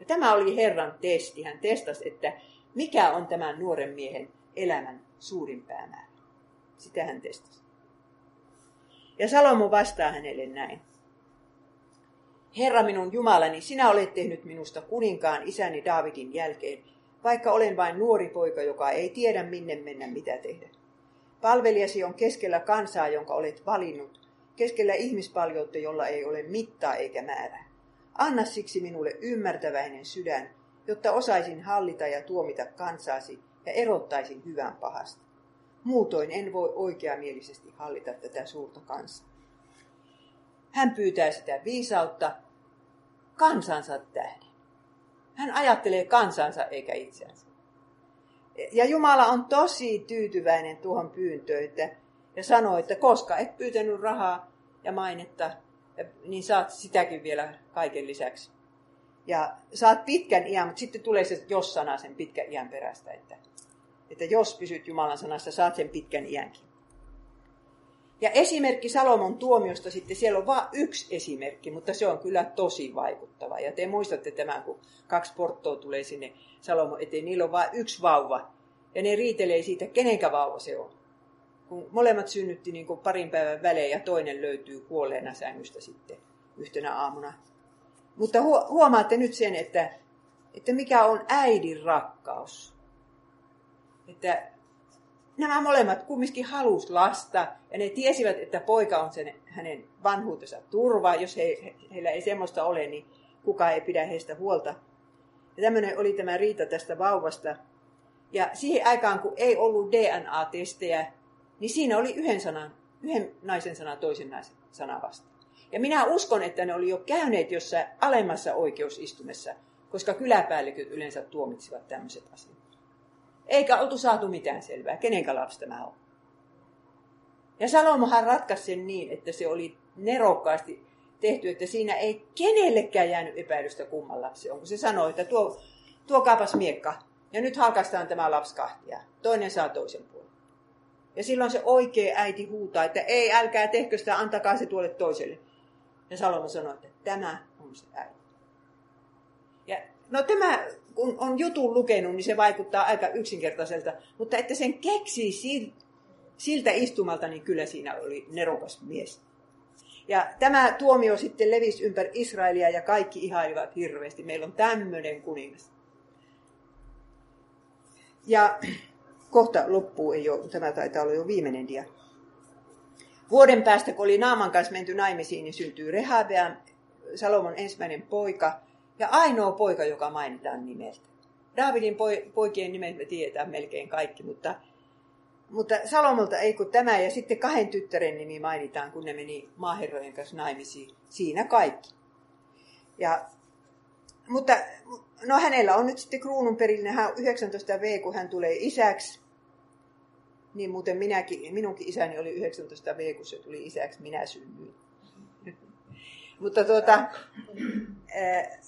Ja tämä oli Herran testi. Hän testasi, että mikä on tämän nuoren miehen elämän suurin päämäärä. Sitä hän testasi. Ja Salomo vastaa hänelle näin. Herra minun Jumalani, sinä olet tehnyt minusta kuninkaan isäni Daavidin jälkeen, vaikka olen vain nuori poika, joka ei tiedä minne mennä mitä tehdä. Palvelijasi on keskellä kansaa, jonka olet valinnut, keskellä ihmispaljoutta, jolla ei ole mittaa eikä määrää. Anna siksi minulle ymmärtäväinen sydän, jotta osaisin hallita ja tuomita kansaasi ja erottaisin hyvän pahasta. Muutoin en voi oikeamielisesti hallita tätä suurta kansaa. Hän pyytää sitä viisautta kansansa tähden. Hän ajattelee kansansa eikä itseänsä. Ja Jumala on tosi tyytyväinen tuohon pyyntöön, ja sanoo, että koska et pyytänyt rahaa ja mainetta, niin saat sitäkin vielä kaiken lisäksi. Ja saat pitkän iän, mutta sitten tulee se jos-sana sen pitkän iän perästä, että että jos pysyt Jumalan sanassa, saat sen pitkän iänkin. Ja esimerkki Salomon tuomiosta sitten, siellä on vain yksi esimerkki, mutta se on kyllä tosi vaikuttava. Ja te muistatte tämän, kun kaksi porttoa tulee sinne Salomon eteen, niillä on vain yksi vauva. Ja ne riitelee siitä, kenenkä vauva se on. Kun molemmat synnytti niin kuin parin päivän välein ja toinen löytyy kuolleena sängystä sitten yhtenä aamuna. Mutta huomaatte nyt sen, että, että mikä on äidin rakkaus että nämä molemmat kumminkin halusi lasta ja ne tiesivät, että poika on sen hänen vanhuutensa turva. Jos he, heillä ei semmoista ole, niin kukaan ei pidä heistä huolta. Ja tämmöinen oli tämä riita tästä vauvasta. Ja siihen aikaan, kun ei ollut DNA-testejä, niin siinä oli yhden, sanan, yhden naisen sana toisen naisen sana vasta. Ja minä uskon, että ne oli jo käyneet jossain alemmassa oikeusistumessa, koska kyläpäälliköt yleensä tuomitsivat tämmöiset asiat. Eikä oltu saatu mitään selvää, kenenkä lapsi tämä on. Ja Salomohan ratkaisi sen niin, että se oli nerokkaasti tehty, että siinä ei kenellekään jäänyt epäilystä kumman lapsi on. Kun se sanoi, että tuo, tuokaapas miekka, ja nyt halkaistaan tämä lapsi kahtia. Toinen saa toisen puolen. Ja silloin se oikea äiti huutaa, että ei, älkää tehkö sitä, antakaa se tuolle toiselle. Ja Salomo sanoi, että tämä on se äiti. Ja no tämä kun on jutun lukenut, niin se vaikuttaa aika yksinkertaiselta. Mutta että sen keksii siltä istumalta, niin kyllä siinä oli nerokas mies. Ja tämä tuomio sitten levisi ympäri Israelia ja kaikki ihailivat hirveästi. Meillä on tämmöinen kuningas. Ja kohta loppuu, ei ole, tämä taitaa olla jo viimeinen dia. Vuoden päästä, kun oli Naaman kanssa menty naimisiin, niin syntyy Rehabea, Salomon ensimmäinen poika ja ainoa poika, joka mainitaan nimeltä. Daavidin poikien nimet me tiedetään melkein kaikki, mutta, mutta Salomolta ei kun tämä ja sitten kahden tyttären nimi mainitaan, kun ne meni maaherrojen kanssa naimisiin. Siinä kaikki. Ja, mutta no hänellä on nyt sitten kruunun perillinen, hän on 19 V, kun hän tulee isäksi. Niin muuten minäkin, minunkin isäni oli 19 V, kun se tuli isäksi, minä synnyin. Mutta tuota, ää,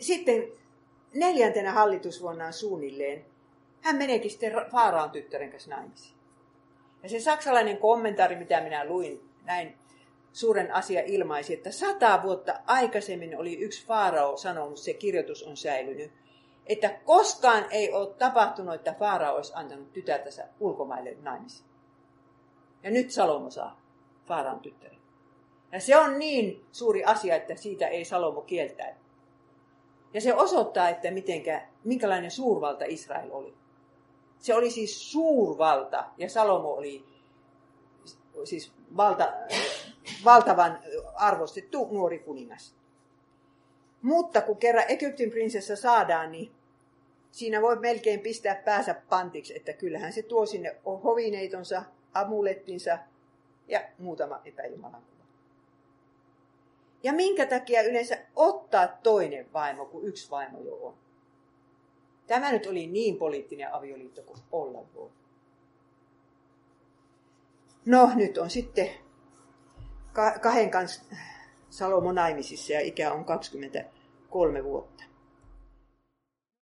sitten neljäntenä hallitusvuonnaan suunnilleen hän meneekin sitten Faaraan tyttären kanssa naimisiin. Ja se saksalainen kommentaari, mitä minä luin, näin suuren asia ilmaisi, että sata vuotta aikaisemmin oli yksi Faarao sanonut, se kirjoitus on säilynyt, että koskaan ei ole tapahtunut, että Faarao olisi antanut tytärtänsä ulkomaille naimisiin. Ja nyt Salomo saa Faaraan tyttären. Ja se on niin suuri asia, että siitä ei Salomo kieltäydy. Ja se osoittaa, että mitenkä, minkälainen suurvalta Israel oli. Se oli siis suurvalta ja Salomo oli siis valta, valtavan arvostettu nuori kuningas. Mutta kun kerran Egyptin prinsessa saadaan, niin siinä voi melkein pistää päänsä pantiksi, että kyllähän se tuo sinne hovineitonsa, amulettinsa ja muutama epäjumalan ja minkä takia yleensä ottaa toinen vaimo, kun yksi vaimo jo on. Tämä nyt oli niin poliittinen avioliitto kuin olla voi. No, nyt on sitten kahden kanssa Salomo naimisissa ja ikä on 23 vuotta.